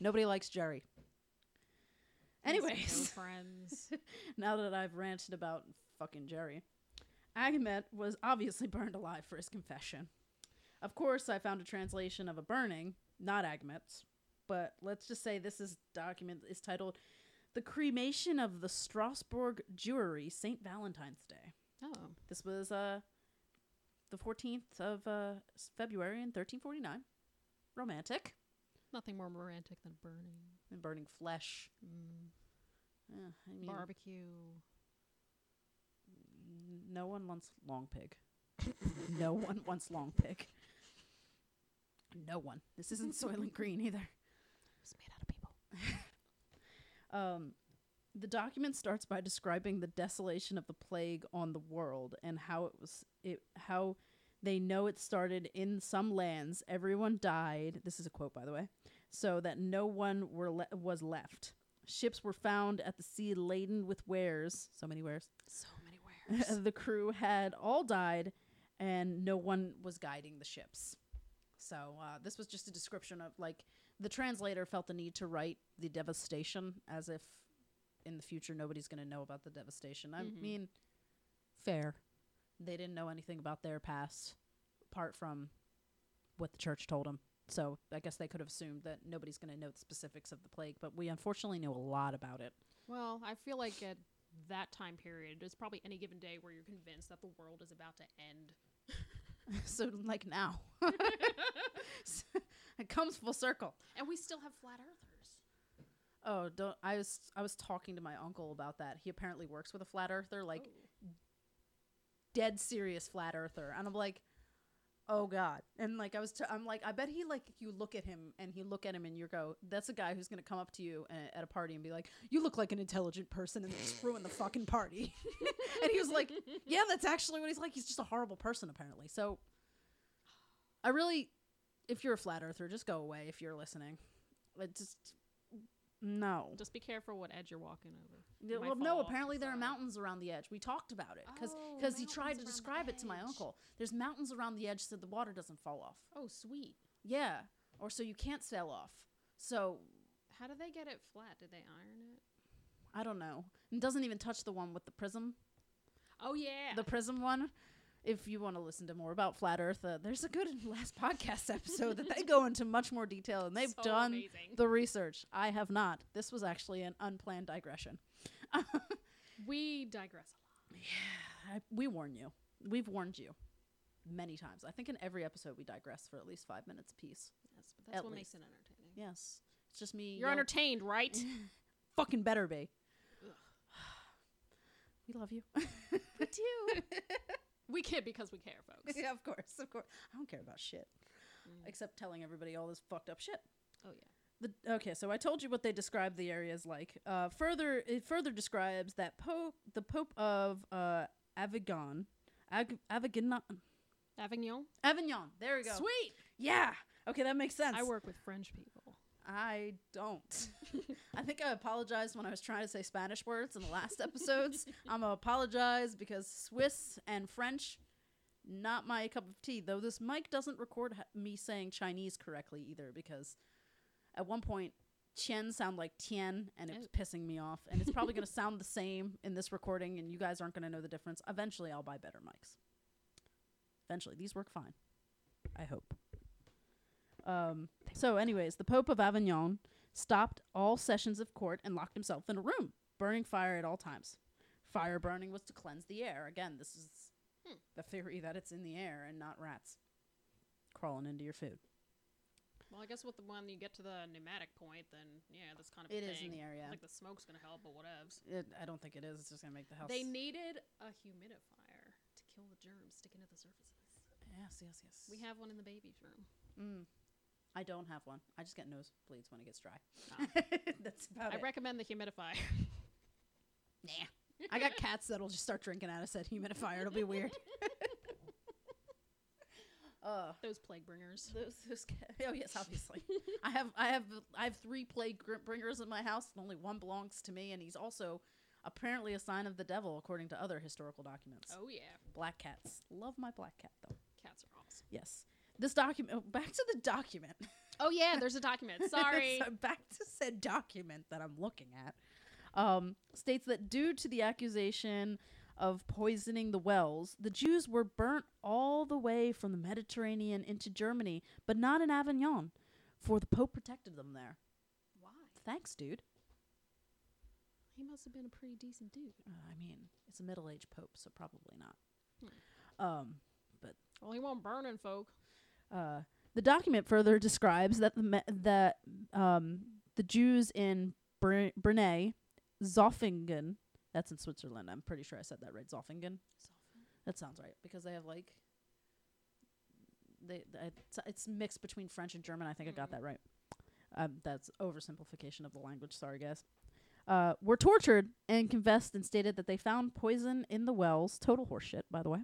nobody likes Jerry anyways no friends. now that I've ranted about fucking Jerry. Agimet was obviously burned alive for his confession. Of course, I found a translation of a burning, not Agimet's, but let's just say this is document is titled "The Cremation of the Strasbourg Jewry, Saint Valentine's Day." oh, This was uh the 14th of uh, February in 1349. Romantic nothing more romantic than burning. and burning flesh. Mm, Yeah, I mean, barbecue. No one wants long pig. no one wants long pig. No one. This isn't Soylent Green either. Made out of people. Um, the document starts by describing the desolation of the plague on the world and how it was it how they know it started in some lands. Everyone died. This is a quote, by the way. So that no one were le- was left. Ships were found at the sea laden with wares. So many wares. So many wares. the crew had all died and no one was guiding the ships. So uh, this was just a description of like the translator felt the need to write the devastation as if in the future nobody's going to know about the devastation. I Mhm. mean, fair. They didn't know anything about their past apart from what the church told them. So I guess they could have assumed that nobody's going to know the specifics of the plague, but we unfortunately know a lot about it. Well, I feel like at that time period, there's probably any given day where you're convinced that the world is about to end. so like now. it comes full circle. And we still have flat earthers. Oh, don't I was I was talking to my uncle about that. He apparently works with a flat earther, like Oh. dead serious flat earther, and I'm like, oh god. And like I was, t- I'm like, I bet he like you look at him and he look at him and you go, that's a guy who's gonna come up to you a- at a party and be like, you look like an intelligent person and just ruin the fucking party. and he was like, yeah, that's actually what he's like. He's just a horrible person apparently. So I really, if you're a flat earther, just go away if you're listening. It just no. Just be careful what edge you're walking over. You well, no. Apparently, the there are mountains around the edge. We talked about it because Oh, he tried to describe it to my uncle. There's mountains around the edge so the water doesn't fall off. Oh, sweet. Yeah, or so you can't sail off. So How do they get it flat? Did they iron it? I don't know. It doesn't even touch the one with the prism. Oh yeah. The prism one. If you want to listen to more about flat Earth, uh, there's a good last podcast episode that they go into much more detail, and they've So done amazing. the research. I have not. This was actually an unplanned digression. we digress a lot. I, we warn you. We've warned you many times. I think in every episode we digress for at least five minutes apiece. Yes, but that's At what least. makes it entertaining. Yes, it's just me. You're entertained, right? Fucking better be. We love you. we do. We kid because we care, folks. yeah, of course, of course. I don't care about shit Mm. except telling everybody all this fucked up shit. Oh yeah. The, okay, so I told you what they describe the area as like. Uh, further, it further describes that Pope, the Pope of uh, Avignon, Ag- Avignon, Avignon. Avignon. There we go. Sweet. Yeah. Okay, that makes sense. I work with French people. I don't. I think I apologized when I was trying to say Spanish words in the last episodes. I'm gonna apologize because Swiss and French, not my cup of tea. Though this mic doesn't record ha- me saying Chinese correctly either, because at one point Qian sound like Tian, and it was pissing me off. And it's probably gonna sound the same in this recording, and you guys aren't gonna know the difference. Eventually, I'll buy better mics. Eventually, these work fine. I hope. Um, so, anyways, the Pope of Avignon stopped all sessions of court and locked himself in a room, burning fire at all times. Fire burning was to cleanse the air. Again, this is Hmm. the theory that it's in the air and not rats crawling into your food. Well, I guess with the one you get to the pneumonic point, then yeah, that's kind of It is in the area. Like the smoke's gonna help, but whatevs. It, I don't think it is. It's just gonna make the house. They needed a humidifier to kill the germs sticking to the surfaces. yes, yes, yes. We have one in the baby's room. Mm. I don't have one. I just get nosebleeds when it gets dry. Ah. That's about I it. recommend the humidifier. nah. I got cats that'll just start drinking out of said humidifier. It'll be weird. uh, Those plague bringers. those, those ca- oh yes, obviously. I have I have I have three plague gr- bringers in my house, and only one belongs to me, and he's also apparently a sign of the devil, according to other historical documents. Oh yeah, Black cats. Love my black cat though. cats are awesome. Yes. This document. Oh, back to the document. Oh yeah, there's a document. Sorry. So back to said document that I'm looking at. Um, states that due to the accusation of poisoning the wells, the Jews were burnt all the way from the Mediterranean into Germany, but not in Avignon, for the Pope protected them there. Why? Thanks, dude. He must have been a pretty decent dude. Uh, I mean, it's a middle-aged Pope, so probably not. Hmm. Um, Well, he won't burning folk. Uh, the document further describes that the me- that um, the Jews in Br- Brunei, Zofingen, that's in Switzerland. I'm pretty sure I said that right. Zofingen. That sounds right because they have like they, they it's, it's mixed between French and German. I think I got Mhm. that right. Um, that's oversimplification of the language. Sorry, guys. Uh, were tortured and confessed and stated that they found poison in the wells. Total horseshit, by the way.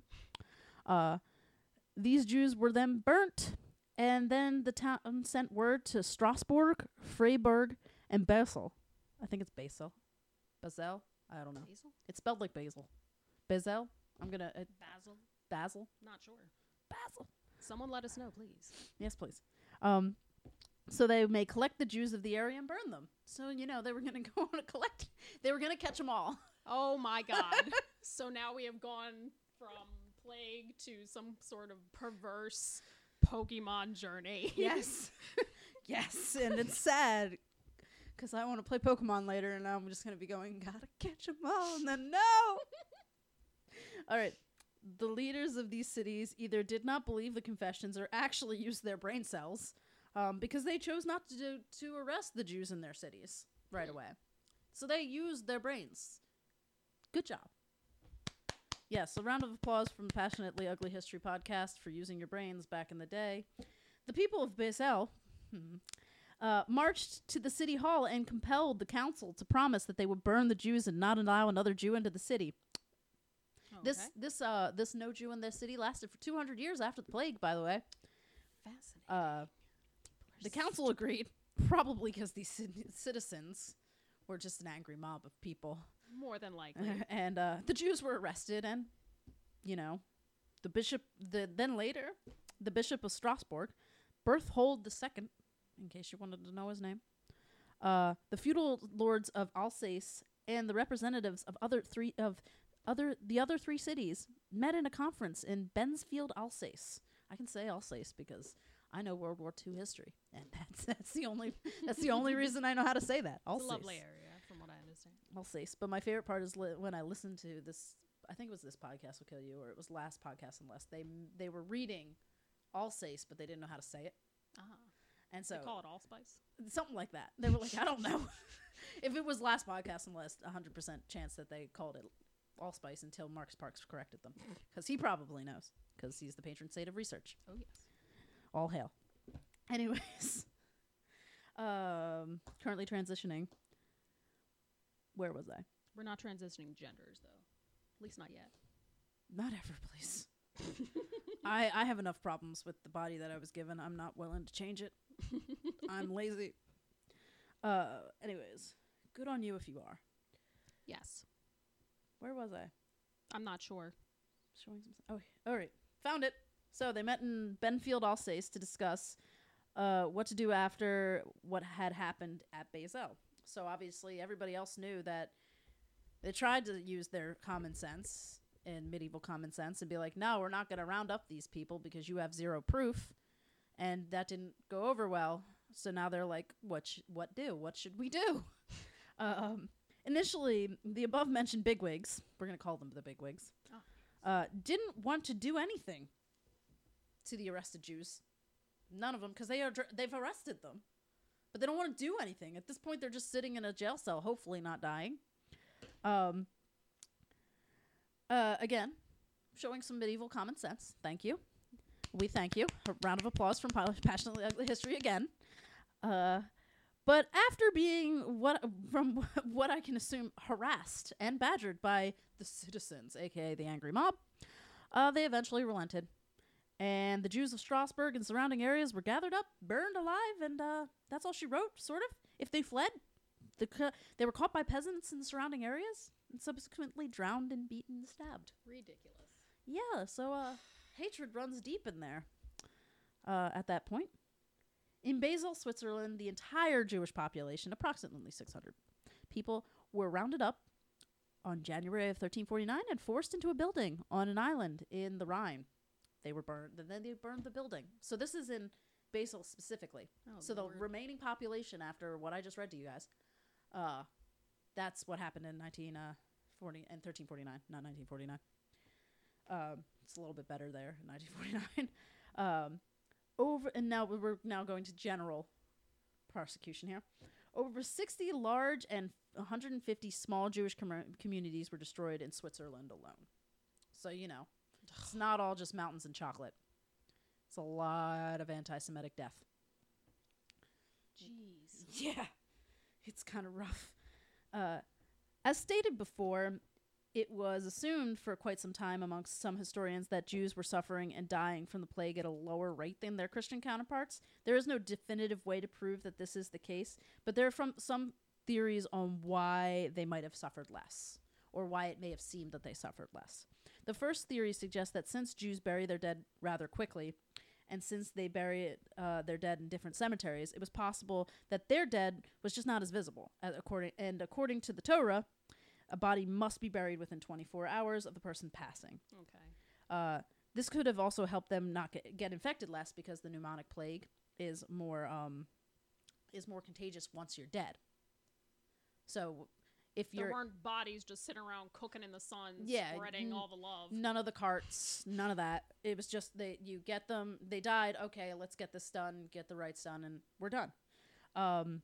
Uh, these Jews were then burnt, and then the town sent word to Strasbourg, Freiburg, and Basel. I think it's Basel. Basel? I don't know. Basil? It's spelled like basil. Basel? I'm gonna uh, Basil? Basil. Not sure. Basil. Someone let us know, please. Yes, please. Um, so they may collect the Jews of the area and burn them. So you know they were gonna go on a collect. They were gonna catch them all. Oh my god. so now we have gone from plague to some sort of perverse Pokemon journey. yes, yes, and it's sad because I want to play Pokemon later, and I'm just gonna be going, gotta catch them all, and then no. all right. The leaders of these cities either did not believe the confessions or actually used their brain cells um, because they chose not to do, to arrest the Jews in their cities right away. So they used their brains. Good job. Yes, a round of applause from the Passionately Ugly History podcast for using your brains back in the day. The people of Basel hmm, uh, marched to the city hall and compelled the council to promise that they would burn the Jews and not allow another Jew into the city. This Okay. this uh this no Jew in their city lasted for 200 years after the plague. By the way, fascinating. uh, the council agreed, probably because these ci- citizens were just an angry mob of people, More than likely. and uh, the Jews were arrested, and you know, the bishop. The then later, the bishop of Strasbourg, Berthold II, in case you wanted to know his name, uh, the feudal lords of Alsace and the representatives of other three of other the other three cities met in a conference in Benfeld, Alsace. I can say Alsace because I know World War II history, and that's that's the only that's the only reason I know how to say that. It's Alsace. a lovely area, from what I understand. Alsace. But my favorite part is li- when I listened to this. I think it was this podcast will kill you, or it was last podcast on the left they they were reading Alsace, but they didn't know how to say it, Uh-huh. and so they call it allspice. something like that. They were like, I don't know. if it was last podcast on the left hundred percent chance that they called it Allspice until Marcus Parks corrected them, because he probably knows, because he's the patron saint of research. Oh yes. All hail. Anyways, um, currently transitioning. Where was I? We're not transitioning genders though. At least not yet. Not ever, please. I I have enough problems with the body that I was given. I'm not willing to change it. I'm lazy. Uh, anyways, good on you if you are. Yes. Where was I? I'm not sure. Showing some. Oh, all right, found it. So they met in Benfeld, Alsace, to discuss uh, what to do after what had happened at Basel. So obviously, everybody else knew that they tried to use their common sense and medieval common sense and be like, "No, we're not going to round up these people because you have zero proof," and that didn't go over well. So now they're like, "What? Sh- what do? What should we do?" um, initially, the above mentioned bigwigs, we're going to call them the bigwigs, Oh. uh, didn't want to do anything to the arrested Jews. None of them, because they are dr- they've arrested them, but they don't want to do anything. At this point, they're just sitting in a jail cell, hopefully not dying. Um. Uh, again, showing some medieval common sense. Thank you. We thank you. A round of applause from Passionately Ugly History again. Uh, but after being what from what I can assume harassed and badgered by the citizens, aka the angry mob, uh, they eventually relented, and the Jews of Strasbourg and surrounding areas were gathered up, burned alive, and uh, that's all she wrote. Sort of. If they fled, the ca- they were caught by peasants in the surrounding areas and subsequently drowned and beaten and stabbed. Ridiculous. Yeah, so uh, hatred runs deep in there uh, at that point. In Basel, Switzerland, the entire Jewish population, approximately 600 people, were rounded up on January of 1349 and forced into a building on an island in the Rhine. They were burned, and then they burned the building. So this is in Basel specifically. Oh, so the remaining population after what I just read to you guys, uh, that's what happened in 1940 and 1349, not 1949. Um, it's a little bit better there in 1949. Um, over and now we're now going to general prosecution here. Over 60 large and 150 small Jewish commu- communities were destroyed in Switzerland alone. So you know, it's not all just mountains and chocolate. It's a lot of anti-Semitic death. Jeez. Yeah, it's kind of rough. Uh, as stated before, it was assumed for quite some time amongst some historians that Jews were suffering and dying from the plague at a lower rate than their Christian counterparts. There is no definitive way to prove that this is the case, but there are from some theories on why they might have suffered less or why it may have seemed that they suffered less. The first theory suggests that since Jews bury their dead rather quickly, and since they bury it, uh, their dead in different cemeteries, it was possible that their dead was just not as visible. As according and according to the Torah, a body must be buried within 24 hours of the person passing. Okay. Uh, this could have also helped them not get, get infected less because the pneumonic plague is more um, is more contagious once you're dead. So, if There you're weren't bodies just sitting around cooking in the sun, Yeah, spreading n- all the love. none of the carts, none of that. It was just that you get them, they died. Okay, let's get this done, get the rites done, and we're done. Um,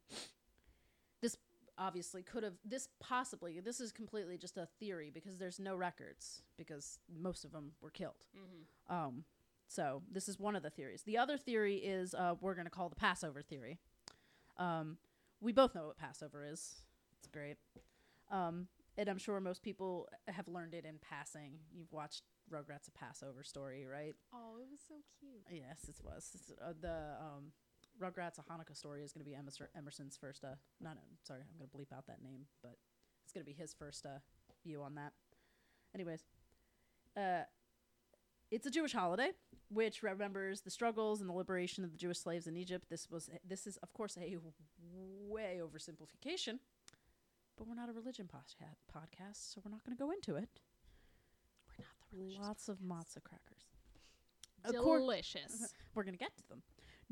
this obviously could have this possibly this is completely just a theory because there's no records because most of them were killed. Mm-hmm. Um, so this is one of the theories. The other theory is uh, we're going to call the Passover theory. Um, we both know what Passover is. It's great. Um, and I'm sure most people have learned it in passing. You've watched Rugrats: A Passover Story, right? Oh, it was so cute. Yes, it was. Uh, the um, Rugrats: A Hanukkah Story is going to be Emerson, Emerson's first. Uh, not uh, sorry, I'm going to bleep out that name, but it's going to be his first uh, view on that. Anyways, uh, it's a Jewish holiday which remembers the struggles and the liberation of the Jewish slaves in Egypt. This was this is of course a way oversimplification, but we're not a religion podca- podcast, so we're not going to go into it. We're not the religious Lots of podcast. matzah crackers. Accor- Delicious. we're going to get to them.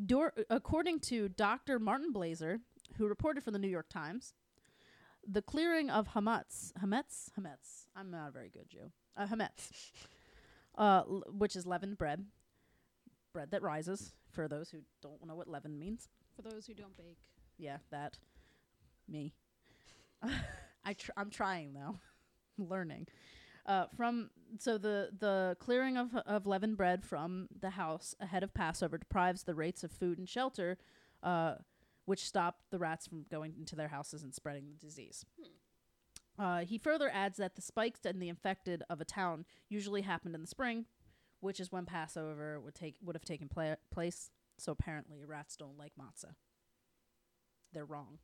Dor- according to Dr. Martin Blaser, who reported for the New York Times, the clearing of hametz, hametz, hametz. I'm not a very good Jew. Uh, hametz, uh, l- which is leavened bread, bread that rises. For those who don't know what leaven means, For those who don't bake. yeah, that, me. I tr- I'm trying though, learning. Uh, from so the the clearing of of leavened bread from the house ahead of Passover deprives the rates of food and shelter, uh, which stop the rats from going into their houses and spreading the disease. Uh, he further adds that the spikes and the infected of a town usually happened in the spring, which is when Passover would take would have taken pla- place. So apparently, rats don't like matzah. They're wrong.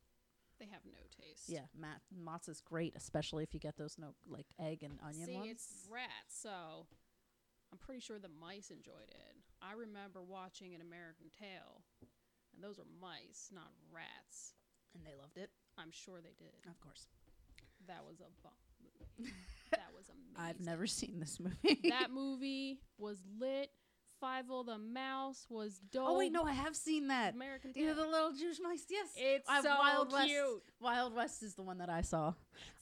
They have no taste. Yeah, mat- matzah's great, especially if you get those no like egg and onion See, ones. it's rats, so I'm pretty sure the mice enjoyed it. I remember watching an American Tail, and those were mice, not rats. and they loved it, I'm sure they did. of course. That was a bomb movie. that was amazing. I've never seen this movie. that movie was lit. Fievel the mouse was dope. oh wait, no, I have seen that. American Yeah, the little Jewish mice. Yes, It's so Wild West. cute. Wild West is the one that I saw.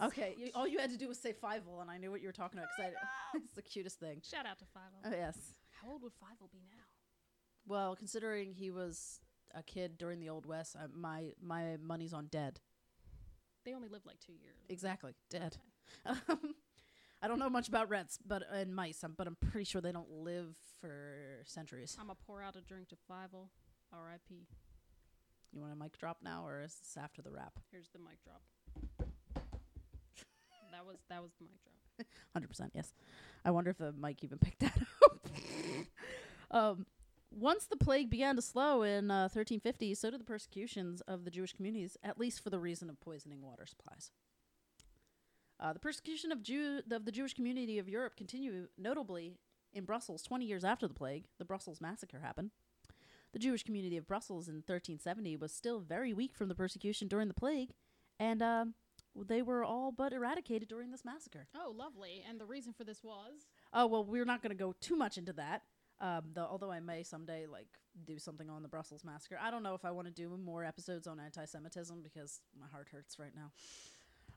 Okay, you, all you had to do was say Fievel, and I knew what you were talking about because it's the cutest thing. Shout out to Fievel. Oh yes, How old would Fievel be now? Well, considering he was a kid during the Old West, I, my my money's on dead. They only lived like two years. Exactly, dead. Okay. Um, I don't know much about rats, but and mice, um, but I'm pretty sure they don't live for centuries. I'm gonna pour out a drink to Fievel. R.I.P. You want a mic drop now, or is this after the rap? Here's the mic drop. that was that was the mic drop. Hundred percent, yes. I wonder if the mic even picked that up. um, once the plague began to slow in uh, 1350, so did the persecutions of the Jewish communities, at least for the reason of poisoning water supplies. Uh, the persecution of Jew of the Jewish community of Europe continued notably in Brussels 20 years after the plague. The Brussels massacre happened. The Jewish community of Brussels in 1370 was still very weak from the persecution during the plague, and um, they were all but eradicated during this massacre. Oh, lovely. And the reason for this was Oh well, we're not going to go too much into that. Um, though, although I may someday like do something on the Brussels massacre. I don't know if I want to do more episodes on anti-Semitism because my heart hurts right now.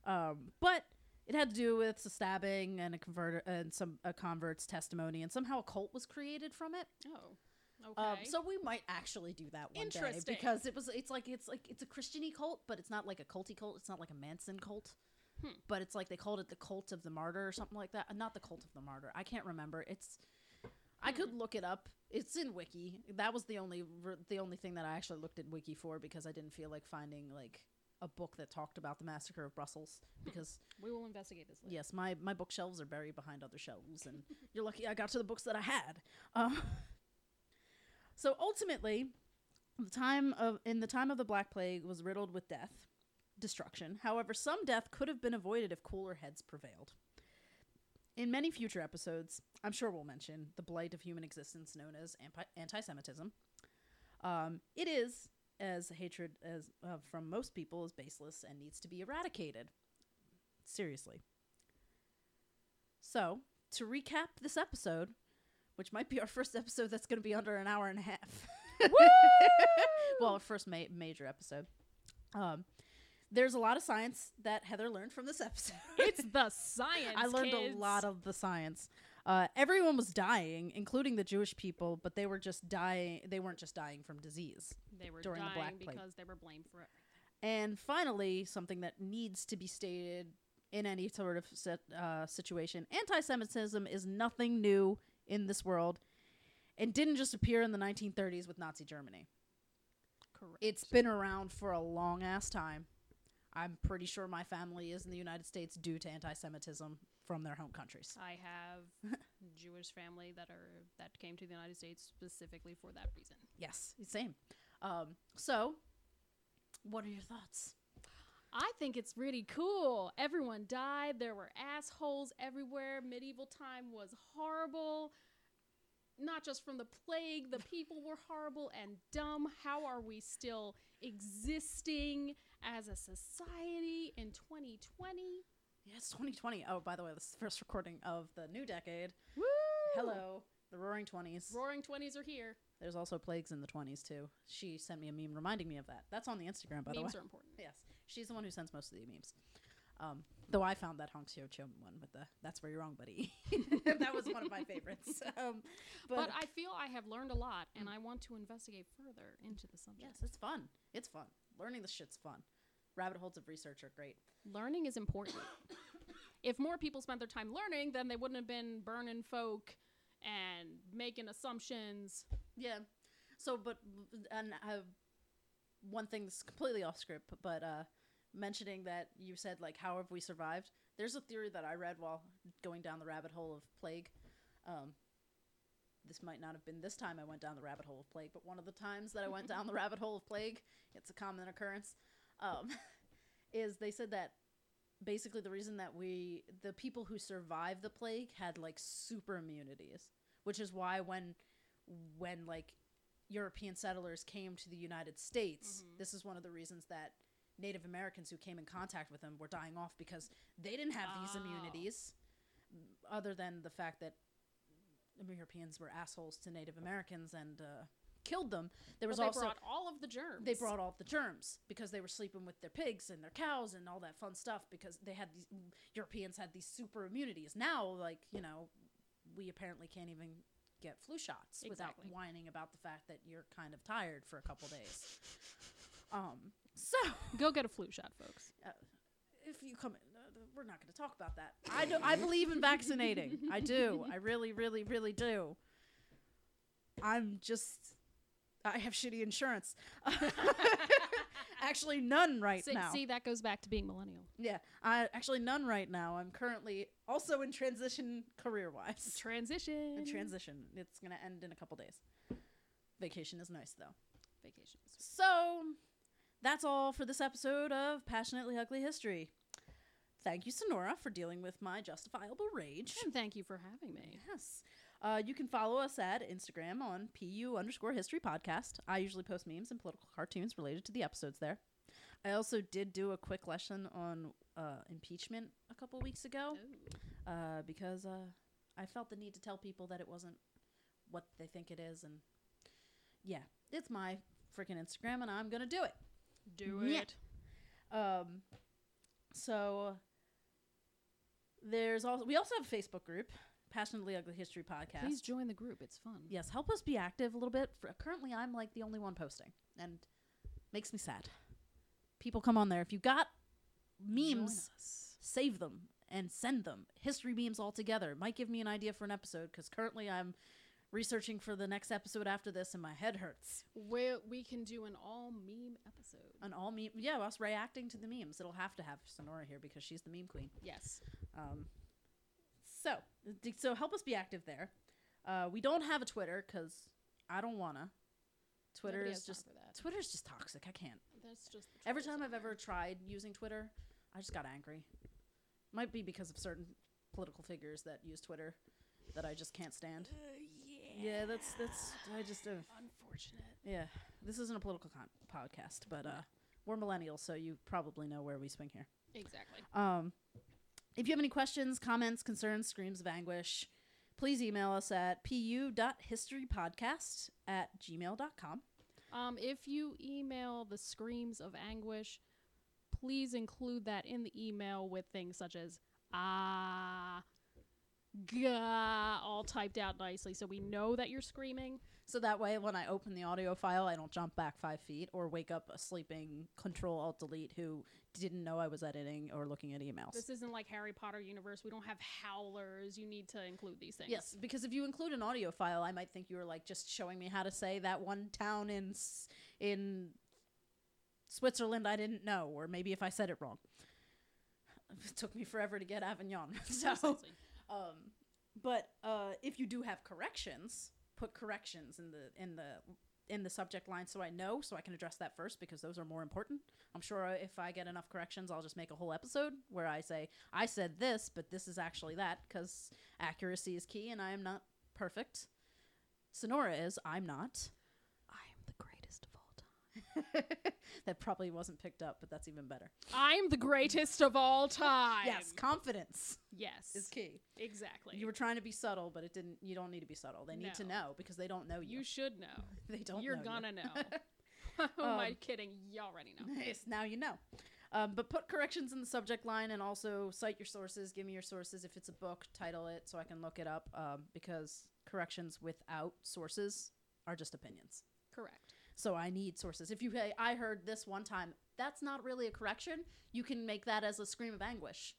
Um, but it had to do with a stabbing and a convert and some a convert's testimony, and somehow a cult was created from it. oh, okay. Um, so we might actually do that one day because it was it's like it's like it's a Christiany cult, but it's not like a culty cult. It's not like a Manson cult. Hmm. But it's like they called it the cult of the martyr or something like that. Uh, Not the cult of the martyr. I can't remember. It's I could Hmm. look it up. It's in wiki. That was the only the only thing that I actually looked at wiki for because I didn't feel like finding like a book that talked about the massacre of Brussels because we will investigate this later. yes, my my bookshelves are buried behind other shelves, and you're lucky I got to the books that I had. Uh, so ultimately, the time of in the time of the Black Plague was riddled with death, destruction. However, some death could have been avoided if cooler heads prevailed. In many future episodes, I'm sure we'll mention the blight of human existence known as ampi- anti-Semitism. Um, it is, as hatred as uh, from most people, is baseless and needs to be eradicated. Seriously. So, to recap this episode, which might be our first episode that's going to be under an hour and a half. well, our first ma- major episode. Um, there's a lot of science that Heather learned from this episode. It's the science. I learned kids. a lot of the science. Uh, everyone was dying, including the Jewish people, but they were just dying. They weren't just dying from disease. They were during the dying Black Plague. because they were blamed for it. And finally, something that needs to be stated in any sort of sit, uh, situation anti Semitism is nothing new in this world and didn't just appear in the 1930s with Nazi Germany. Correct. It's been around for a long ass time. I'm pretty sure my family is in the United States due to anti Semitism from their home countries. I have Jewish family that are that came to the United States specifically for that reason. Yes, same. Um, so, what are your thoughts? I think it's really cool. Everyone died. There were assholes everywhere. Medieval time was horrible. Not just from the plague, the people were horrible and dumb. How are we still existing as a society in 2020? Yeah, it's 2020. Oh, by the way, this is the first recording of the new decade. Woo! Hello, the Roaring Twenties. Roaring 20s are here. There's also plagues in the 20s too. She sent me a meme reminding me of that. That's on the Instagram, by Memes the way. are important. Yes, she's the one who sends most of the memes. Um, though I found that Hong Xiuquan one with the "That's where you're wrong, buddy." that was one of my favorites. Um, but, But, I feel I have learned a lot and I want to investigate further into the subject. yes, it's fun. It's fun. Learning this shit's fun. Rabbit holes of research are great. learning is important. if more people spent their time learning, then they wouldn't have been burning folk and making assumptions. Yeah. So, but and uh, one thing's completely off script, but uh, mentioning that you said like, how have we survived? There's a theory that I read while going down the rabbit hole of plague. Um, this might not have been this time I went down the rabbit hole of plague, but one of the times that I went down the rabbit hole of plague, it's a common occurrence. Um, is they said that basically the reason that we the people who survived the plague had like super immunities, which is why when when like European settlers came to the United States, Mhm. this is one of the reasons that Native Americans who came in contact with them were dying off because they didn't have these Oh. immunities, other than the fact that Europeans were assholes to Native Americans and uh, killed them. There was they also brought all of the germs. they brought all the germs because they were sleeping with their pigs and their cows and all that fun stuff because they had these Europeans had these super immunities. Now, like you know, we apparently can't even get flu shots Exactly. without whining about the fact that you're kind of tired for a couple days. Um, so Go get a flu shot, folks. if you come, in, uh, we're not going to talk about that. I do. I believe in vaccinating. I do. I really, really, really do. I'm just. I have shitty insurance. actually, none right see, now. see, that goes back to being millennial. Yeah, I actually none right now. I'm currently also in transition career wise. Transition. In transition. It's gonna end in a couple days. Vacation is nice though. Vacations. So that's all for this episode of Passionately Ugly History. Thank you, Sonora, for dealing with my justifiable rage. And thank you for having me. Yes. Uh, you can follow us at Instagram on PU underscore history podcast. I usually post memes and political cartoons related to the episodes there. I also did do a quick lesson on uh, impeachment a couple weeks ago uh, because uh, I felt the need to tell people that it wasn't what they think it is. And yeah, it's my freaking Instagram, and I'm going to do it. Do Yeah. it. Um, so there's also we also have a Facebook group, Passionately Ugly History Podcast. Please join the group. It's fun. yes, help us be active a little bit. For, currently, I'm like the only one posting, and makes me sad. People come on there. If you got memes, save them and send them. History memes all together might give me an idea for an episode because currently I'm researching for the next episode after this, and my head hurts. We, we can do an all meme episode. An all meme, yeah, us reacting to the memes. It'll have to have Sonora here because she's the meme queen. yes. Um, so, so help us be active there. Uh, we don't have a Twitter because I don't wanna. Twitter Nobody is just. Twitter's just toxic. I can't. That's just Every time I've there. ever tried using Twitter, I just got angry. Might be because of certain political figures that use Twitter that I just can't stand. Yeah, that's that's I just uh, unfortunate. yeah. This isn't a political con- podcast, but uh, we're millennials, so you probably know where we swing here. Exactly. Um, if you have any questions, comments, concerns, screams of anguish, please email us at pu.historypodcast at gmail.com. Um, if you email the screams of anguish, please include that in the email with things such as ah, gah, all typed out nicely, so we know that you're screaming. So that way, when I open the audio file, I don't jump back five feet or wake up a sleeping Control Alt Delete who didn't know I was editing or looking at emails. This isn't like Harry Potter universe. We don't have howlers. You need to include these things. Yes, because if you include an audio file, I might think you were like just showing me how to say that one town in S- in Switzerland I didn't know, or maybe if I said it wrong. It took me forever to get Avignon. So, Precisely. Um, but uh, if you do have corrections, put corrections in the in the in the subject line so I know, so I can address that first because those are more important. I'm sure if I get enough corrections, I'll just make a whole episode where I say I said this, but this is actually that because accuracy is key, and I am not perfect. Sonora is. I'm not. I am the greatest of all time. that probably wasn't picked up, but that's even better. I'm the greatest of all time. Yes, confidence Yes. is key. Exactly. You were trying to be subtle, but it didn't. You don't need to be subtle. They need to know because they don't know you. you should know. they don't. Know You're know gonna know. Who am I Um, kidding? You already know. Nice. Now you know. Um, but put corrections in the subject line and also cite your sources. Give me your sources. If it's a book, title it so I can look it up. Um, because corrections without sources are just opinions. Correct. So I need sources. If you say, I heard this one time, that's not really a correction. You can make that as a scream of anguish.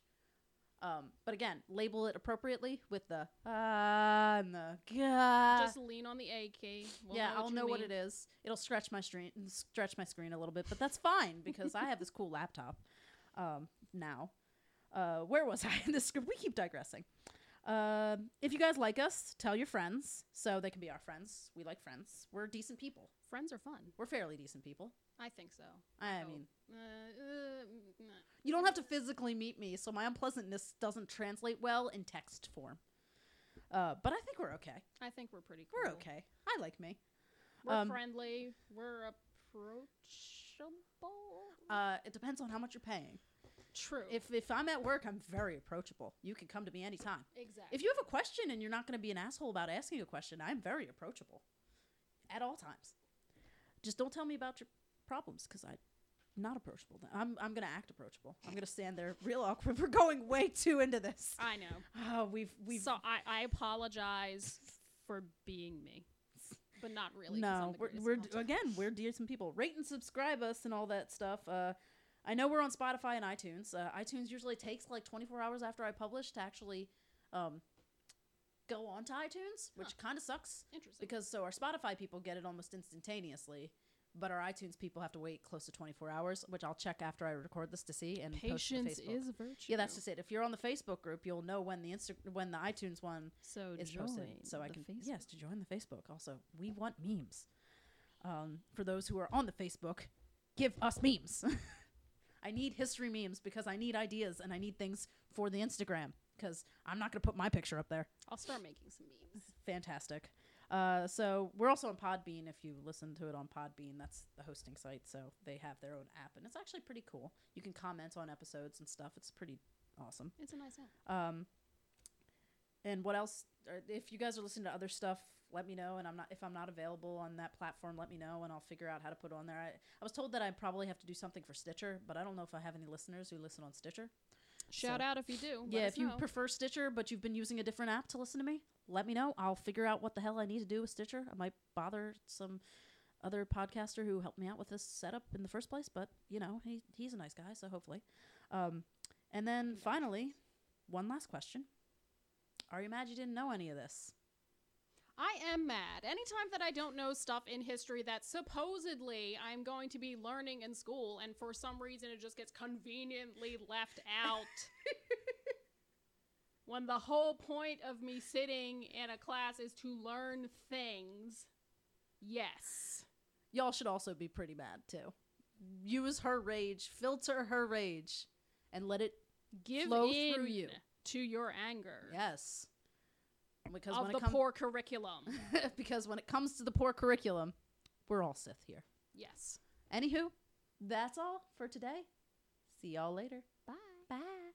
Um, but again, label it appropriately with the ah and the gah. Just lean on the A key. We'll yeah, know I'll know what it is. It'll stretch my screen, stretch my screen a little bit, but that's fine because I have this cool laptop um, now. Uh, where was I in this script? We keep digressing. Um, if you guys like us, tell your friends so they can be our friends. We like friends. We're decent people. Friends are fun. We're fairly decent people. I think so. I hope. mean, Uh, uh, nah. you don't have to physically meet me, so my unpleasantness doesn't translate well in text form. Uh, but I think we're okay. I think we're pretty cool. We're okay. I like me. We're Um, friendly. We're approachable. Uh, it depends on how much you're paying. True. If if I'm at work, I'm very approachable. You can come to me anytime. exactly. If you have a question and you're not going to be an asshole about asking a question, I'm very approachable at all times. Just don't tell me about your problems because I'm not approachable. I'm I'm going to act approachable. I'm going to stand there real awkward. We're going way too into this. I know. Oh, we've we've so I, I apologize for being me, but not really. no, we're, we're time. again we're decent people. Rate and subscribe us and all that stuff. Uh, I know we're on Spotify and iTunes. Uh, iTunes usually takes like 24 hours after I publish to actually um, go on to iTunes, which kind of sucks interesting. because so our Spotify people get it almost instantaneously, but our iTunes people have to wait close to 24 hours, which I'll check after I record this to see and Patience post to Facebook. is a virtue. yeah, that's just it. If you're on the Facebook group, you'll know when the Insta- when the iTunes one so is posted, so I can Facebook. yes to join the Facebook. Also, we want memes. Um, for those who are on the Facebook, give us memes. I need history memes because I need ideas and I need things for the Instagram because I'm not going to put my picture up there. I'll start making some memes. Fantastic. Uh, so we're also on Podbean. If you listen to it on Podbean, that's the hosting site. So they have their own app, and it's actually pretty cool. You can comment on episodes and stuff. It's pretty awesome. It's a nice app. Um, and what else? If you guys are listening to other stuff, let me know. And I'm not if I'm not available on that platform, let me know, and I'll figure out how to put it on there. I, I was told that I probably have to do something for Stitcher, but I don't know if I have any listeners who listen on Stitcher. Shout So- out if you do. Yeah, if you know. prefer Stitcher, but you've been using a different app to listen to me, let me know. I'll figure out what the hell I need to do with Stitcher. I might bother some other podcaster who helped me out with this setup in the first place, but you know, he he's a nice guy, so hopefully. Um, and then finally, one last question: Are you mad you didn't know any of this? I am mad. Anytime that I don't know stuff in history that supposedly I'm going to be learning in school, and for some reason it just gets conveniently left out. when the whole point of me sitting in a class is to learn things. Yes. Y'all should also be pretty mad too. Use her rage, filter her rage, and let it Give Flow through you. to your anger yes. Because of when the it comes poor curriculum. because when it comes to the poor curriculum, we're all Sith here. yes. Anywho, that's all for today. See y'all later. Bye. Bye.